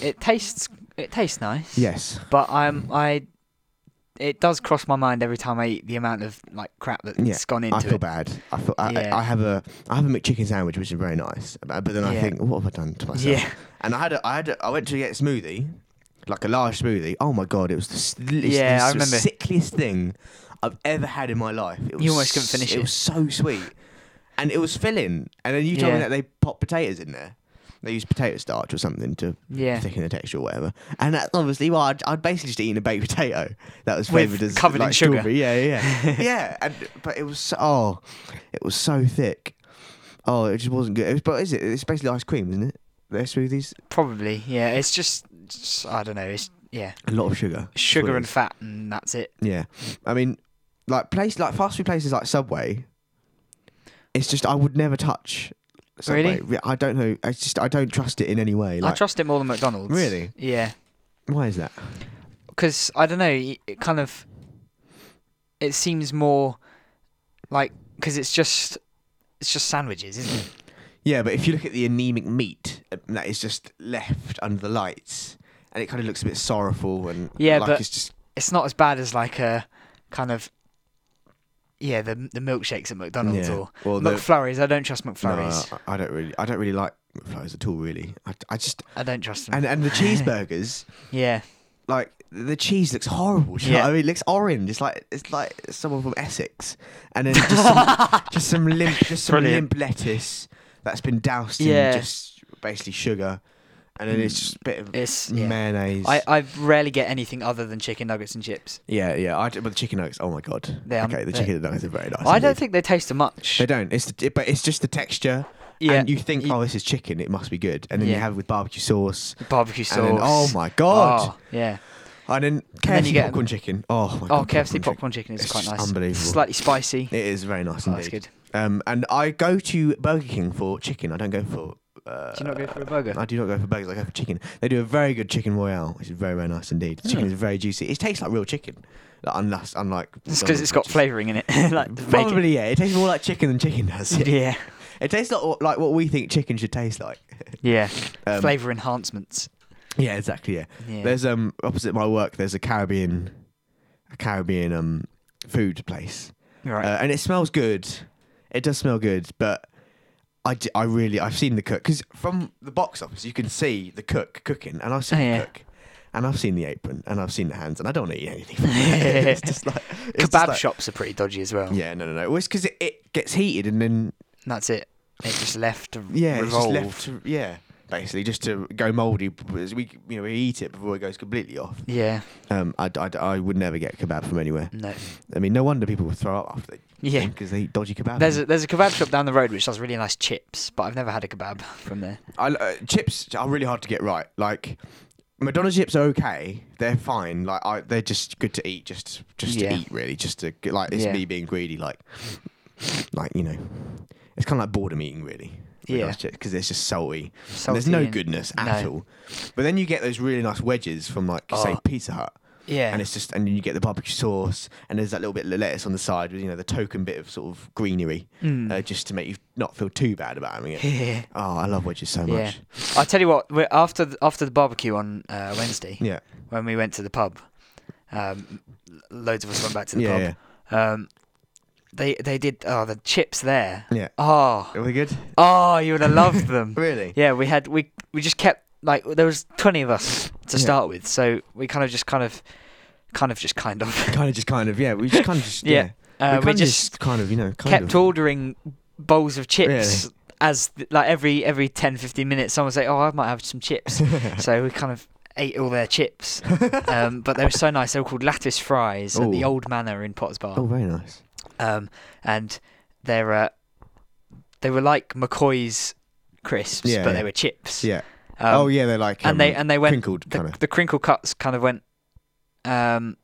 Speaker 2: It tastes. It tastes nice.
Speaker 1: Yes.
Speaker 2: But I'm. I. It does cross my mind every time I eat the amount of like crap that's
Speaker 1: Yeah,
Speaker 2: gone into it.
Speaker 1: I feel
Speaker 2: it.
Speaker 1: bad. I feel I,
Speaker 2: Yeah.
Speaker 1: I, I have a I have a McChicken sandwich, which is very nice. But, but then I
Speaker 2: Yeah.
Speaker 1: think, what have I done to myself?
Speaker 2: Yeah.
Speaker 1: And I had a, I had a, I went to get a smoothie, like a large smoothie. Oh my god, it was the,
Speaker 2: Yeah,
Speaker 1: the
Speaker 2: I remember.
Speaker 1: sickliest thing I've ever had in my life. It was
Speaker 2: You almost couldn't finish
Speaker 1: It
Speaker 2: it.
Speaker 1: was so sweet, and it was filling. And then you told me that they pop potatoes in there. They use potato starch or something to
Speaker 2: Yeah.
Speaker 1: thicken the texture or whatever. And that's obviously well, I'd, I'd basically just eaten a baked potato that was
Speaker 2: With-
Speaker 1: flavored as
Speaker 2: covered in
Speaker 1: like
Speaker 2: sugar.
Speaker 1: strawberry. Yeah, yeah, yeah. yeah. And but it was so, oh, it was so thick. Oh, it just wasn't good. It was, but is it? It's basically ice cream, isn't it? Their smoothies,
Speaker 2: Probably. Yeah. It's just. I don't know. It's yeah.
Speaker 1: a lot of sugar. That's what
Speaker 2: Sugar
Speaker 1: it
Speaker 2: and
Speaker 1: is.
Speaker 2: fat, and that's it.
Speaker 1: Yeah, I mean, like place like fast food places like Subway. It's just I would never touch. Subway.
Speaker 2: Really?
Speaker 1: I don't know. I just I don't trust it in any way.
Speaker 2: I trust it more than McDonald's.
Speaker 1: Really?
Speaker 2: Yeah.
Speaker 1: why is that?
Speaker 2: because I don't know. It kind of it seems more like because it's just it's just sandwiches, isn't it?
Speaker 1: Yeah, but if you look at the anemic meat uh, that is just left under the lights, and it kind of looks a bit sorrowful and
Speaker 2: Yeah,
Speaker 1: like
Speaker 2: but-
Speaker 1: it's just
Speaker 2: It's not as bad as like a kind of yeah the the milkshakes at McDonald's
Speaker 1: yeah.
Speaker 2: or
Speaker 1: Well, the-
Speaker 2: McFlurries. I don't trust
Speaker 1: no,
Speaker 2: McFlurries.
Speaker 1: I I don't really, I don't really like McFlurries at all. Really, I, I just
Speaker 2: I don't trust them.
Speaker 1: and and the cheeseburgers,
Speaker 2: yeah,
Speaker 1: like the cheese looks horrible. do you know
Speaker 2: Yeah.
Speaker 1: what I mean, it looks orange. It's like it's like someone from Essex, and then just some, just some limp, just some
Speaker 2: Brilliant.
Speaker 1: limp lettuce that's been doused
Speaker 2: Yeah.
Speaker 1: in just basically sugar, and then it's just a bit of
Speaker 2: it's yeah.
Speaker 1: mayonnaise.
Speaker 2: I I rarely get anything other than chicken nuggets and chips.
Speaker 1: yeah, yeah. I, but the chicken nuggets. Oh my god.
Speaker 2: They are-
Speaker 1: okay, the
Speaker 2: they-
Speaker 1: chicken nuggets are very nice.
Speaker 2: I don't
Speaker 1: indeed.
Speaker 2: think they taste too much.
Speaker 1: They don't. It's the, but it's just the texture.
Speaker 2: yeah,
Speaker 1: And you think,
Speaker 2: You-
Speaker 1: oh, this is chicken. It must be good. And then you
Speaker 2: Yeah.
Speaker 1: have it with barbecue sauce.
Speaker 2: barbecue sauce.
Speaker 1: And then, oh my god.
Speaker 2: Oh, yeah.
Speaker 1: And then KFC
Speaker 2: then you get-
Speaker 1: popcorn chicken. Oh my
Speaker 2: Oh,
Speaker 1: god.
Speaker 2: KFC
Speaker 1: chicken.
Speaker 2: popcorn chicken is
Speaker 1: It's
Speaker 2: quite
Speaker 1: just
Speaker 2: nice.
Speaker 1: unbelievable.
Speaker 2: Slightly spicy.
Speaker 1: It is very nice
Speaker 2: Oh, that's good.
Speaker 1: Um, and I go to Burger King for chicken. I don't go for Uh,
Speaker 2: Do you not go for a burger?
Speaker 1: I do not go for burgers. I go for chicken. They do a very good chicken royale, which is very very nice indeed. The chicken
Speaker 2: Hmm.
Speaker 1: is very juicy. It tastes like real chicken, like, unless unlike.
Speaker 2: It's because it's got flavouring in it. like to make it-
Speaker 1: Probably yeah. It tastes more like chicken than chicken does.
Speaker 2: Yeah.
Speaker 1: It tastes like, like what we think chicken should taste like.
Speaker 2: Yeah.
Speaker 1: Um,
Speaker 2: Flavour enhancements.
Speaker 1: Yeah, exactly. Yeah.
Speaker 2: Yeah.
Speaker 1: There's um opposite my work. There's a Caribbean, a Caribbean um food place,
Speaker 2: right.
Speaker 1: uh, and it smells good. It does smell good, but I, d- I really I've seen the cook because from the box office you can see the cook cooking, and I've seen
Speaker 2: Oh,
Speaker 1: the
Speaker 2: yeah.
Speaker 1: cook, and I've seen the apron, and I've seen the hands, and I don't want to eat anything. From it. it's just like it's just
Speaker 2: Kebab
Speaker 1: like-
Speaker 2: shops are pretty dodgy as well.
Speaker 1: Yeah, no, no, no. Well, it's because it, it gets heated, and then
Speaker 2: That's it. It just left to
Speaker 1: yeah, it's just left. To, yeah, basically just to go mouldy. as We you know we eat it before it goes completely off.
Speaker 2: Yeah.
Speaker 1: Um, I, I, I would never get kebab from anywhere.
Speaker 2: No.
Speaker 1: I mean, no wonder people would throw up after they
Speaker 2: Yeah.
Speaker 1: because they eat dodgy kebab.
Speaker 2: There's a, there's a kebab shop down the road which does really nice chips, but I've never had a kebab from there.
Speaker 1: I, uh, chips are really hard to get right. Like McDonald's chips are okay; they're fine. Like I, they're just good to eat, just just
Speaker 2: Yeah.
Speaker 1: to eat, really. Just to get, like it's
Speaker 2: Yeah.
Speaker 1: me being greedy. Like like you know, it's kind of like boredom eating, really.
Speaker 2: Yeah.
Speaker 1: because it's just salty.
Speaker 2: Salty
Speaker 1: there's no goodness at
Speaker 2: no.
Speaker 1: all. But then you get those really nice wedges from like say
Speaker 2: Oh.
Speaker 1: Pizza Hut.
Speaker 2: Yeah.
Speaker 1: and it's just and you get the barbecue sauce and there's that little bit of lettuce on the side with you know the token bit of sort of greenery
Speaker 2: Mm.
Speaker 1: uh, just to make you not feel too bad about having it.
Speaker 2: yeah.
Speaker 1: oh, I love wedges so
Speaker 2: Yeah.
Speaker 1: much.
Speaker 2: I tell you what, we're, after the, after the barbecue on uh, Wednesday,
Speaker 1: Yeah,
Speaker 2: when we went to the pub, um, loads of us went back to the
Speaker 1: yeah,
Speaker 2: pub.
Speaker 1: yeah.
Speaker 2: Um, they they did oh the chips there.
Speaker 1: Yeah.
Speaker 2: Oh
Speaker 1: Are we good?
Speaker 2: oh you would have loved them.
Speaker 1: Really?
Speaker 2: Yeah, we had we we just kept like there was twenty of us to
Speaker 1: Yeah.
Speaker 2: start with, so we kind of just kind of kind of just kind of
Speaker 1: kind of just kind of yeah. We just kind of just yeah.
Speaker 2: Yeah. uh,
Speaker 1: we,
Speaker 2: we,
Speaker 1: kinda
Speaker 2: just
Speaker 1: kind of you know kind
Speaker 2: kept
Speaker 1: of,
Speaker 2: ordering bowls of chips
Speaker 1: Really?
Speaker 2: as th- like every every 10 15 minutes someone would say oh I might have some chips so we kind of ate all their chips um, but they were so nice they were called lattice fries at the old manor in Potters Bar
Speaker 1: oh, very nice.
Speaker 2: Um, and they're uh, they were like McCoy's crisps
Speaker 1: Yeah,
Speaker 2: but
Speaker 1: yeah.
Speaker 2: they were chips
Speaker 1: Yeah.
Speaker 2: um,
Speaker 1: oh yeah, they're like
Speaker 2: and they
Speaker 1: um,
Speaker 2: and they went
Speaker 1: crinkled kind
Speaker 2: the,
Speaker 1: of.
Speaker 2: the crinkle cuts kind of went um,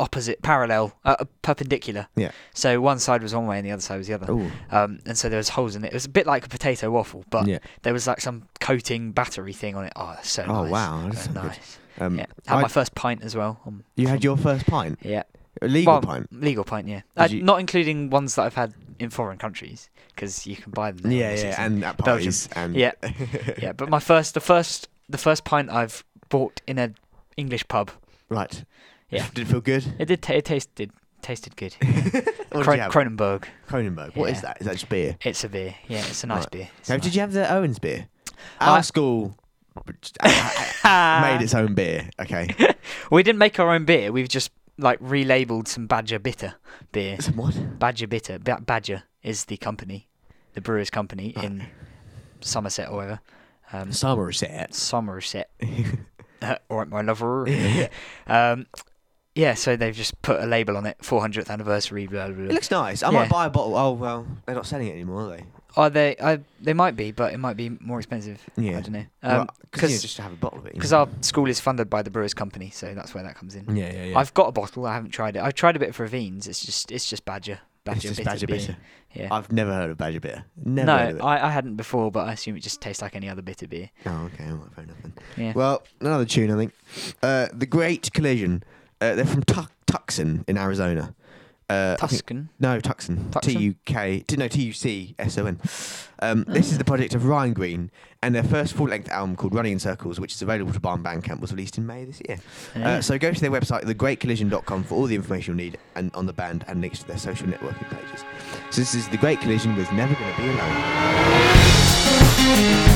Speaker 2: opposite parallel uh, perpendicular
Speaker 1: Yeah.
Speaker 2: so one side was one way and the other side was the other
Speaker 1: Oh
Speaker 2: um, and so there was holes in it. It was a bit like a potato waffle, but
Speaker 1: yeah.
Speaker 2: there was like some coating battery thing on it. Oh, that's so
Speaker 1: Oh
Speaker 2: nice.
Speaker 1: wow, that
Speaker 2: So
Speaker 1: sounds good.
Speaker 2: nice.
Speaker 1: Um,
Speaker 2: yeah, had
Speaker 1: I-
Speaker 2: my first pint as well. Um,
Speaker 1: you had your first pint,
Speaker 2: yeah,
Speaker 1: a legal
Speaker 2: Well,
Speaker 1: pint.
Speaker 2: legal pint. Yeah, uh,
Speaker 1: you-
Speaker 2: not including ones that I've had in foreign countries because you can buy them. There,
Speaker 1: Yeah, yeah,
Speaker 2: so-
Speaker 1: and at
Speaker 2: Belgium.
Speaker 1: parties and
Speaker 2: Yeah. yeah. But my first, the first, the first pint I've bought in a English pub.
Speaker 1: right.
Speaker 2: Yeah.
Speaker 1: Did it feel good?
Speaker 2: It did. ta it tasted tasted good.
Speaker 1: What did
Speaker 2: Kron-
Speaker 1: you have?
Speaker 2: Kronenbourg.
Speaker 1: Kronenbourg. What is
Speaker 2: Yeah.
Speaker 1: that? Is that just beer?
Speaker 2: It's a beer. Yeah, it's a nice
Speaker 1: Right.
Speaker 2: beer.
Speaker 1: Now,
Speaker 2: nice.
Speaker 1: did you have the Owens beer? Our school made its own beer. Okay.
Speaker 2: We didn't make our own beer. We've just like relabeled some Badger Bitter beer.
Speaker 1: Some what?
Speaker 2: Badger Bitter. Ba- Badger is the company, the brewer's company
Speaker 1: Right.
Speaker 2: in Somerset or whatever. Um,
Speaker 1: Somerset.
Speaker 2: Somerset. uh, all right, my lover.
Speaker 1: Yeah.
Speaker 2: um, yeah, so they've just put a label on it, 400th anniversary. Blah blah.
Speaker 1: It looks nice. I
Speaker 2: Yeah.
Speaker 1: might buy a bottle. Oh well, they're not selling it anymore, are they?
Speaker 2: Are they? I, they might be, but it might be more expensive.
Speaker 1: Yeah.
Speaker 2: I don't know.
Speaker 1: Well,
Speaker 2: Um,
Speaker 1: 'cause, you know,
Speaker 2: Because
Speaker 1: just to have a bottle of it.
Speaker 2: because our school is funded by the brewers company, so that's where that comes in.
Speaker 1: yeah, yeah, yeah.
Speaker 2: I've got a bottle. I haven't tried it. I've tried a bit for Aveens. It's just it's just Badger. Badger
Speaker 1: it's just
Speaker 2: bitter
Speaker 1: Badger
Speaker 2: beer.
Speaker 1: bitter.
Speaker 2: Yeah.
Speaker 1: I've never heard of Badger bitter. Never
Speaker 2: no. I, I hadn't before, but I assume it just tastes like any other bitter beer.
Speaker 1: Oh, okay. Right, fair enough then.
Speaker 2: Yeah.
Speaker 1: Well, another tune, I think. Uh, the Great Collision. Uh, they're from Tu- Tucson in Arizona. Uh,
Speaker 2: Tuscan.
Speaker 1: No. Tucson? T U K. No, T U C S O N. Um, this is the project of Ryan Green, and their first full-length album called Running in Circles, which is available to buy on Bandcamp, was released in May this year.
Speaker 2: Yeah.
Speaker 1: Uh, so go to their website, thegreatcollision.com, for all the information you'll need and on the band and links to their social networking pages. So this is The Great Collision with Never Gonna Be Alone.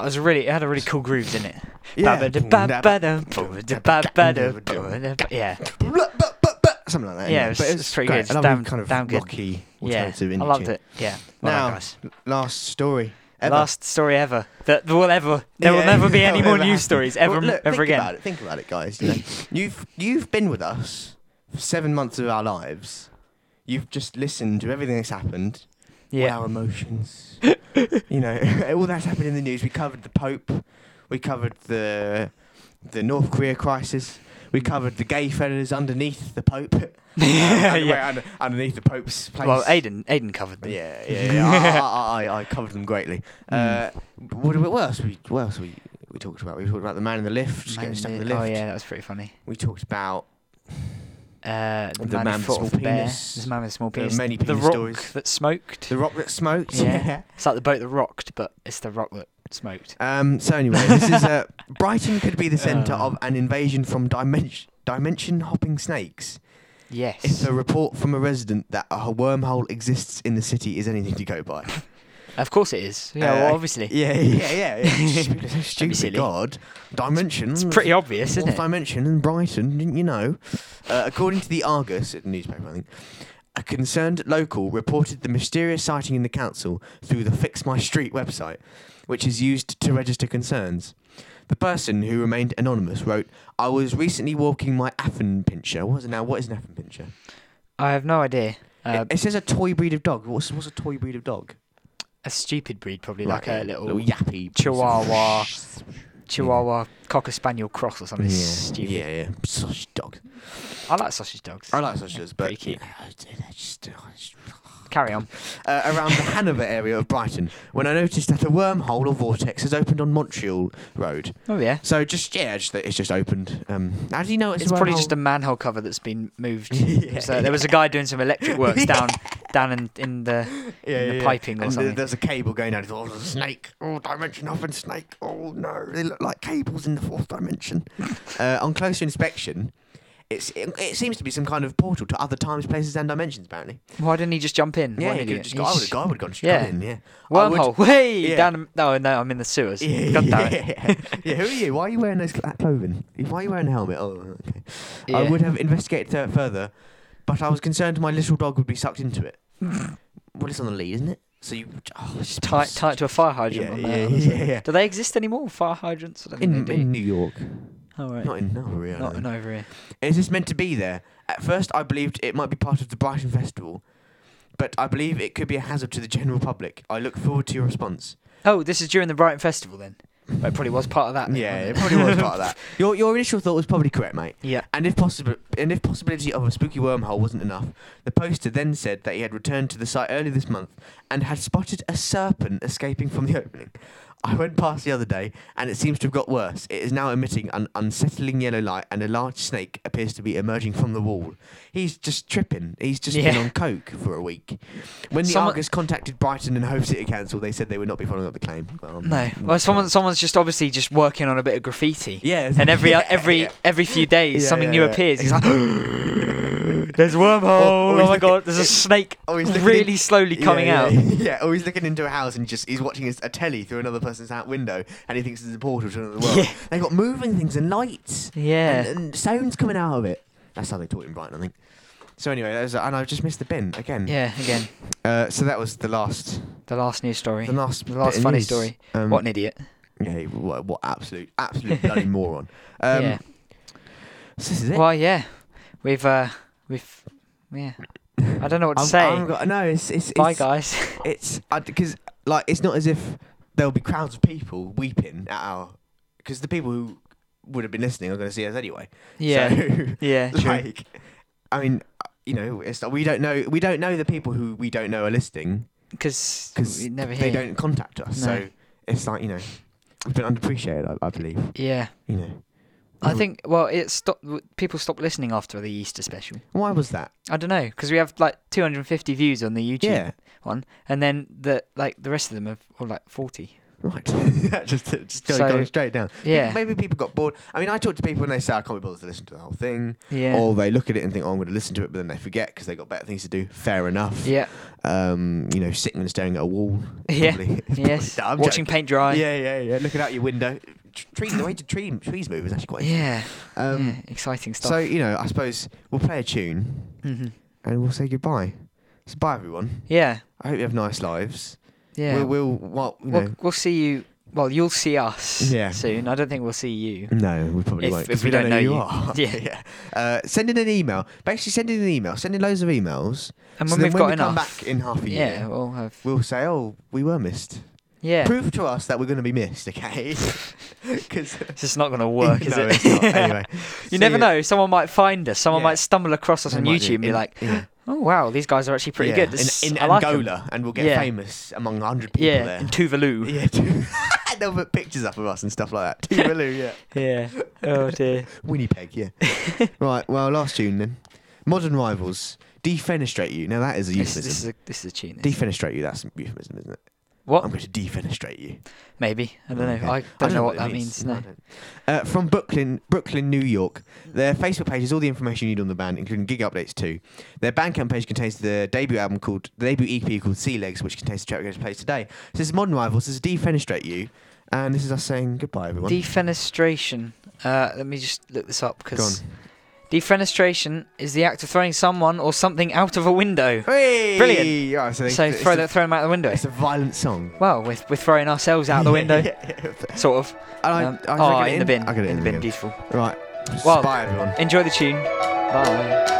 Speaker 3: That
Speaker 2: was really. It had a really cool groove, didn't it?
Speaker 1: Yeah.
Speaker 2: Yeah.
Speaker 1: Something like that.
Speaker 2: Yeah, it was-
Speaker 1: but
Speaker 2: it's pretty
Speaker 1: great.
Speaker 2: good. It's
Speaker 1: I love the
Speaker 2: damn-
Speaker 1: kind of
Speaker 2: damn good.
Speaker 1: rocky
Speaker 2: Yeah. I loved it. Yeah. Well done,
Speaker 1: Now,
Speaker 2: guys.
Speaker 1: last story. Ever.
Speaker 2: Last story ever. That will ever. There will never be any more news stories ever,
Speaker 1: Well, look,
Speaker 2: ever
Speaker 1: think
Speaker 2: again.
Speaker 1: About it. Think about it, guys. You know, you've you've been with us for seven months of our lives. You've just listened to everything that's happened.
Speaker 2: Yeah.
Speaker 1: our emotions. you know, all that's happened in the news. We covered the Pope. We covered the the North Korea crisis. We covered the gay fellas underneath the Pope. Um, under-
Speaker 2: Yeah.
Speaker 1: under- underneath the Pope's place.
Speaker 2: Well, Aiden, Aiden covered them.
Speaker 1: Yeah, yeah, yeah. I, I, I, I covered them greatly. Uh, what, what else? We what else we we talked about? We talked about the man in the lift,
Speaker 2: Man
Speaker 1: getting stuck in
Speaker 2: in
Speaker 1: the
Speaker 2: the-
Speaker 1: lift.
Speaker 2: Oh yeah, that was pretty funny.
Speaker 1: We talked about
Speaker 2: Uh, the,
Speaker 1: The
Speaker 2: man,
Speaker 1: man with
Speaker 2: fought
Speaker 1: small
Speaker 2: off the bear.
Speaker 1: penis.
Speaker 2: This man with a small
Speaker 1: There are
Speaker 2: penis. the rock
Speaker 1: stories.
Speaker 2: that smoked.
Speaker 1: the rock that smoked.
Speaker 2: Yeah. It's like the boat that rocked, but it's the rock that smoked.
Speaker 1: Um, so anyway, this is uh, Brighton could be the centre
Speaker 2: Uh.
Speaker 1: of an invasion from dimension dimension hopping snakes.
Speaker 2: Yes.
Speaker 1: If a report from a resident that a wormhole exists in the city is anything to go by.
Speaker 2: of course it is. Yeah,
Speaker 1: Uh,
Speaker 2: well, obviously.
Speaker 1: Yeah, yeah, yeah. yeah. stupid,
Speaker 2: silly.
Speaker 1: God. Dimension.
Speaker 2: It's pretty obvious, isn't it?
Speaker 1: dimension in Brighton, didn't you know? Uh, according to the Argus, newspaper, I think, a concerned local reported the mysterious sighting in the council through the Fix My Street website, which is used to register concerns. The person, who remained anonymous, wrote, I was recently walking my Affenpinscher. What is it now? What is an Affenpinscher?
Speaker 2: I have no idea. Uh,
Speaker 1: it, it says a toy breed of dog. What's, what's a toy breed of dog?
Speaker 2: A stupid breed, probably like a
Speaker 1: Right,
Speaker 2: little,
Speaker 1: yappy
Speaker 2: Chihuahua, Chihuahua Cocker Spaniel cross or something
Speaker 1: Yeah,
Speaker 2: stupid.
Speaker 1: yeah, yeah. Sausage dog.
Speaker 2: I like sausage dogs.
Speaker 1: I like sausages, but
Speaker 2: Pretty cute.
Speaker 1: yeah, just-
Speaker 2: Carry on.
Speaker 1: uh, around the Hanover area of Brighton when I noticed that a wormhole or vortex has opened on Montreal Road.
Speaker 2: Oh yeah.
Speaker 1: So just yeah, just, it's just opened. Um, how do you know it's,
Speaker 2: It's probably just a manhole cover that's been moved.
Speaker 1: Yeah,
Speaker 2: so there was a guy doing some electric works down down in, in the in the piping or
Speaker 1: and
Speaker 2: something.
Speaker 1: There's a cable going down. It's all a snake. Oh, dimension hopping snake. Oh no, they look like cables in the fourth dimension. uh, on closer inspection, it's it, it seems to be some kind of portal to other times, places, and dimensions. Apparently.
Speaker 2: Why didn't he just jump in?
Speaker 1: Yeah,
Speaker 2: What
Speaker 1: he could
Speaker 2: idiot.
Speaker 1: just go. I would have. I would have gone straight
Speaker 2: Yeah.
Speaker 1: in. Yeah. I would-
Speaker 2: Wormhole. Way
Speaker 1: Yeah.
Speaker 2: down. No, oh, no, I'm in the sewers.
Speaker 1: Yeah,
Speaker 2: God damn
Speaker 1: yeah,
Speaker 2: it.
Speaker 1: yeah. Who are you? Why are you wearing those that clothing? Why are you wearing a helmet? Oh, okay. I
Speaker 2: Yeah.
Speaker 1: would have investigated that further, but I was concerned my little dog would be sucked into it. well, it's on the lead, isn't it? So you oh, it's just
Speaker 2: Tight, tight to a fire hydrant.
Speaker 1: Yeah,
Speaker 2: on
Speaker 1: yeah,
Speaker 2: there,
Speaker 1: yeah,
Speaker 2: honestly.
Speaker 1: yeah.
Speaker 2: Do they exist anymore? Fire hydrants? I don't think
Speaker 1: in,
Speaker 2: they do.
Speaker 1: in New York,
Speaker 2: oh, right.
Speaker 1: not in no, mm-hmm. really.
Speaker 2: Not, not over here.
Speaker 1: Is this meant to be there? At first, I believed it might be part of the Brighton Festival, but I believe it could be a hazard to the general public. I look forward to your response.
Speaker 2: Oh, this is during the Brighton Festival then. Well, it probably was part of that. then,
Speaker 1: Yeah,
Speaker 2: wasn't
Speaker 1: it probably was part of that. Your your initial thought was probably correct, mate.
Speaker 2: Yeah.
Speaker 1: And if possible, and if possibility of a spooky wormhole wasn't enough, the poster then said that he had returned to the site early this month and had spotted a serpent escaping from the opening. I went past the other day, and it seems to have got worse. It is now emitting an unsettling yellow light, and a large snake appears to be emerging from the wall. He's just tripping. He's just been on coke for a week. When the
Speaker 2: Someone-
Speaker 1: Argus contacted Brighton and Hove City Council, they said they would not be following up the claim. Well,
Speaker 2: No. Well, someone
Speaker 1: sure.
Speaker 2: someone's just obviously just working on a bit of graffiti.
Speaker 1: Yeah,
Speaker 2: And every
Speaker 1: yeah,
Speaker 2: every
Speaker 1: yeah.
Speaker 2: every few days
Speaker 1: Yeah,
Speaker 2: something
Speaker 1: yeah,
Speaker 2: new
Speaker 1: yeah.
Speaker 2: appears. He's like, "There's wormhole!
Speaker 1: Or- or
Speaker 2: oh my god! There's a snake
Speaker 1: or he's
Speaker 2: really
Speaker 1: in-
Speaker 2: slowly coming
Speaker 1: yeah,
Speaker 2: out."
Speaker 1: Yeah, or he's looking into a house and just he's watching his, a telly through another person's out window, and he thinks it's a portal to another world.
Speaker 2: Yeah.
Speaker 1: They've got moving things and lights,
Speaker 2: Yeah.
Speaker 1: and, and sounds coming out of it. That's how they taught in Brighton, I think. So anyway, that was, and I've just missed the bin again.
Speaker 2: Yeah. Again,
Speaker 1: Uh, so that was the last,
Speaker 2: the last news story.
Speaker 1: the last,
Speaker 2: The last funny
Speaker 1: news.
Speaker 2: story.
Speaker 1: Um,
Speaker 2: what an idiot.
Speaker 1: Yeah, what, what absolute, absolute bloody moron. Um,
Speaker 2: yeah.
Speaker 1: So this is it.
Speaker 2: Well, yeah. We've uh, we've yeah. I don't know what to
Speaker 1: I'm-
Speaker 2: say.
Speaker 1: I'm got- no, it's it's
Speaker 2: Bye,
Speaker 1: it's,
Speaker 2: guys.
Speaker 1: it's because like it's not as if there'll be crowds of people weeping at our because the people who would have been listening are going to see us anyway.
Speaker 2: yeah.
Speaker 1: So,
Speaker 2: yeah.
Speaker 1: Like, I mean, you know, it's we don't know we don't know the people who we don't know are listening
Speaker 2: Because
Speaker 1: because they don't contact us.
Speaker 2: No.
Speaker 1: So it's like you know, we've been underappreciated. I, I believe.
Speaker 2: Yeah.
Speaker 1: You know,
Speaker 2: I
Speaker 1: Mhm.
Speaker 2: think. Well, it stopped. People stopped listening after the Easter special.
Speaker 1: why was that?
Speaker 2: I don't know because we have like 250 views on the YouTube
Speaker 1: Yeah,
Speaker 2: one, and then the like the rest of them have all like 40.
Speaker 1: right. just just going,
Speaker 2: So-
Speaker 1: going straight down.
Speaker 2: Yeah.
Speaker 1: Maybe people got bored. I mean, I talk to people and they say I can't be bothered to listen to the whole thing.
Speaker 2: Yeah.
Speaker 1: Or they look at it and think, oh, I'm going to listen to it, but then they forget because they got better things to do. Fair enough.
Speaker 2: yeah.
Speaker 1: Um, you know, sitting and staring at a wall.
Speaker 2: Yeah.
Speaker 1: Probably-
Speaker 2: Yes.
Speaker 1: I'm
Speaker 2: Watching
Speaker 1: joking.
Speaker 2: paint dry.
Speaker 1: Yeah, yeah, yeah. Looking out your window. Tr- Trees, the way to tree, trees move is actually quite
Speaker 2: Yeah.
Speaker 1: Um,
Speaker 2: yeah. Exciting stuff.
Speaker 1: So, you know, I suppose we'll play a tune
Speaker 2: Mhm.
Speaker 1: and we'll say goodbye. So, bye, everyone.
Speaker 2: Yeah.
Speaker 1: I hope you have nice lives.
Speaker 2: Yeah.
Speaker 1: We'll, we'll well, you
Speaker 2: we'll, we'll see you. Well, you'll see us
Speaker 1: Yeah.
Speaker 2: soon. I don't think we'll see you.
Speaker 1: No, we probably
Speaker 2: If-
Speaker 1: won't.
Speaker 2: if
Speaker 1: 'cause
Speaker 2: we don't
Speaker 1: who
Speaker 2: know
Speaker 1: you
Speaker 2: you.
Speaker 1: are.
Speaker 2: Yeah.
Speaker 1: yeah. Uh, send in an email. Basically, send in an email. Send in loads of emails.
Speaker 2: And when
Speaker 1: then
Speaker 2: we've
Speaker 1: when
Speaker 2: got
Speaker 1: we
Speaker 2: enough,
Speaker 1: come back in half a year,
Speaker 2: yeah, we'll have.
Speaker 1: we'll say, oh, we were missed.
Speaker 2: Yeah.
Speaker 1: Prove to us that we're going to be missed, okay? Because
Speaker 2: It's just not going to work, is
Speaker 1: no,
Speaker 2: it?
Speaker 1: Anyway,
Speaker 2: you never
Speaker 1: ya.
Speaker 2: know. Someone might find us. Someone
Speaker 1: Yeah.
Speaker 2: might stumble across us on YouTube
Speaker 1: do.
Speaker 2: and be
Speaker 1: In-
Speaker 2: like,
Speaker 1: yeah.
Speaker 2: "Oh wow, these guys are actually pretty
Speaker 1: Yeah,
Speaker 2: good." This
Speaker 1: in, in
Speaker 2: like 'em."
Speaker 1: Angola, and we'll get famous among a hundred people
Speaker 2: Yeah,
Speaker 1: there.
Speaker 2: in Tuvalu.
Speaker 1: Yeah, too. they'll put pictures up of us and stuff like that. Tuvalu, yeah.
Speaker 2: Yeah. Oh dear.
Speaker 1: Winnipeg, yeah. right, well, last tune then. Modern Rivals. Defenestrate you. Now that is a euphemism.
Speaker 2: this is a this is a tune.
Speaker 1: Defenestrate you, that's a euphemism, isn't it?
Speaker 2: What?
Speaker 1: I'm going to defenestrate you.
Speaker 2: Maybe I don't know.
Speaker 1: Okay.
Speaker 2: I don't, know what that means.
Speaker 1: No,
Speaker 2: No.
Speaker 1: Uh, from Brooklyn, Brooklyn, New York. Their Facebook page has all the information you need on the band, including gig updates too. Their Bandcamp page contains the debut album called the debut EP called Sea Legs, which contains the track we're going to play today. So this is Modern Rivals. This is Defenestrate You, and this is us saying goodbye, everyone.
Speaker 2: Defenestration. Uh, let me just look this up because. Defenestration is the act of throwing someone or something out of a window.
Speaker 1: Hey!
Speaker 2: Brilliant.
Speaker 1: Right, so
Speaker 2: So throw
Speaker 1: a,
Speaker 2: that, throw them out the window.
Speaker 1: It's a violent song.
Speaker 2: Well, we're, we're throwing ourselves out the window, sort of.
Speaker 1: And I,
Speaker 2: Um,
Speaker 1: I,
Speaker 2: oh,
Speaker 1: should I
Speaker 2: in the bin.
Speaker 1: I got it
Speaker 2: in the bin.
Speaker 1: again.
Speaker 2: Beautiful.
Speaker 1: Right.
Speaker 2: Well-
Speaker 1: Bye, everyone.
Speaker 2: Enjoy the tune. Bye.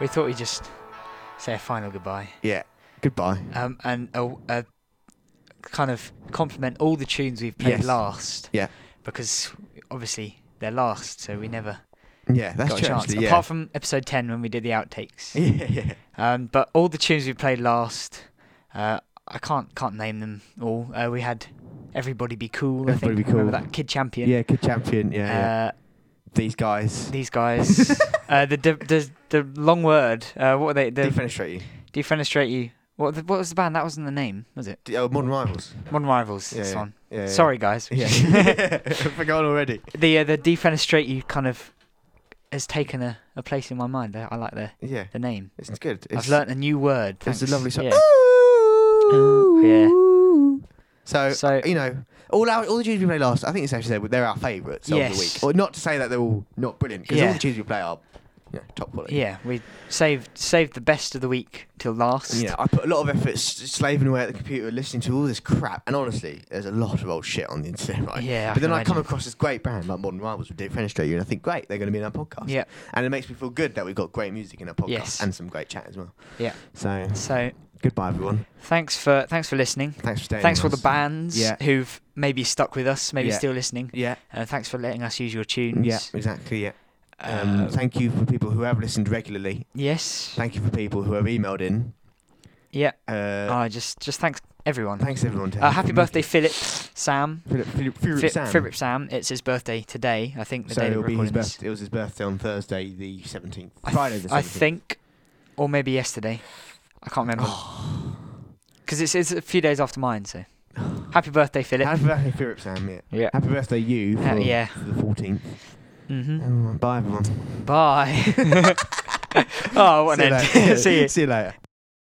Speaker 2: We thought we'd just say a final goodbye.
Speaker 1: Yeah. Goodbye.
Speaker 2: Um, and uh, uh, kind of compliment all the tunes we've played
Speaker 1: Yes.
Speaker 2: last.
Speaker 1: Yeah.
Speaker 2: Because obviously they're last, so we never
Speaker 1: Yeah, that's
Speaker 2: got a
Speaker 1: true.
Speaker 2: chance.
Speaker 1: actually, yeah.
Speaker 2: Apart from episode 10 when we did the outtakes.
Speaker 1: yeah, yeah.
Speaker 2: Um, but all the tunes we played last, uh, I can't can't name them all. Uh, we had Everybody Be Cool. I
Speaker 1: Everybody
Speaker 2: think.
Speaker 1: Be
Speaker 2: Remember
Speaker 1: Cool.
Speaker 2: that Kid Champion?
Speaker 1: Yeah, good champion. Yeah, yeah.
Speaker 2: Uh,
Speaker 1: These guys.
Speaker 2: these guys. uh, the, the the the long word. Uh, what were they? The
Speaker 1: Defenestrate you.
Speaker 2: Defenestrate You. What the, what was the band? That wasn't the name, was it?
Speaker 1: D- Oh, Modern Rivals.
Speaker 2: Modern Rivals.
Speaker 1: Yeah,
Speaker 2: this
Speaker 1: yeah.
Speaker 2: one.
Speaker 1: Yeah, yeah.
Speaker 2: Sorry, guys.
Speaker 1: Yeah. Forgotten already.
Speaker 2: the uh, the Defenestrate You kind of has taken a, a place in my mind. I, I like the
Speaker 1: Yeah,
Speaker 2: the name.
Speaker 1: it's good. It's,
Speaker 2: I've learnt a new word.
Speaker 1: It's a lovely song.
Speaker 2: Yeah. Ooh, yeah.
Speaker 1: So,
Speaker 2: So-
Speaker 1: you know, all our all the tunes we play last, I think it's actually they're our favourites of the
Speaker 2: Yes.
Speaker 1: week. Or not to say that they're all not brilliant, because all the tunes we play are know, top quality.
Speaker 2: Yeah, we saved saved the best of the week till last.
Speaker 1: Know, I put a lot of effort s- slaving away at the computer, listening to all this crap, and honestly, there's a lot of old shit on the internet, right?
Speaker 2: Yeah,
Speaker 1: But then I come across this great band like Modern Rivals with Defenestrate You, and I think, great, they're going to be in our podcast.
Speaker 2: Yeah.
Speaker 1: And it makes me feel good that we've got great music in our podcast
Speaker 2: Yes.
Speaker 1: and some great chat as well.
Speaker 2: Yeah.
Speaker 1: So,
Speaker 2: So
Speaker 1: goodbye, everyone.
Speaker 2: thanks for thanks for listening.
Speaker 1: Thanks for staying.
Speaker 2: Thanks for
Speaker 1: with
Speaker 2: the bands
Speaker 1: Yeah.
Speaker 2: who've maybe stuck with us, maybe
Speaker 1: Yeah.
Speaker 2: still listening.
Speaker 1: Yeah.
Speaker 2: Uh, thanks for letting us use your tunes.
Speaker 1: Yeah, exactly. Yeah. Um,
Speaker 2: Uh,
Speaker 1: thank you for people who have listened regularly.
Speaker 2: yes.
Speaker 1: Thank you for people who have emailed in.
Speaker 2: Yeah.
Speaker 1: Uh,
Speaker 2: Oh, just just thanks everyone.
Speaker 1: thanks everyone.
Speaker 2: Uh, happy birthday, Philip, Sam,
Speaker 1: Philip, Philip, Philip
Speaker 2: Fi-
Speaker 1: Sam.
Speaker 2: Philip Sam. It's his birthday today. I think the
Speaker 1: So
Speaker 2: day that
Speaker 1: it'll
Speaker 2: we're
Speaker 1: be his
Speaker 2: recording this.
Speaker 1: birthday. It was his birthday on Thursday, the seventeenth.
Speaker 2: I
Speaker 1: Friday,
Speaker 2: th-
Speaker 1: the
Speaker 2: I think, or maybe yesterday. I can't remember because it's it's a few days after mine. So, happy birthday, Philip.
Speaker 1: Happy birthday, Philip Sam. Yeah.
Speaker 2: Yeah.
Speaker 1: Happy birthday, you. For,
Speaker 2: Uh, yeah.
Speaker 1: For the fourteenth.
Speaker 2: Hmm
Speaker 1: bye, everyone.
Speaker 2: Bye. oh, what
Speaker 1: See
Speaker 2: an end. See you.
Speaker 1: See you later.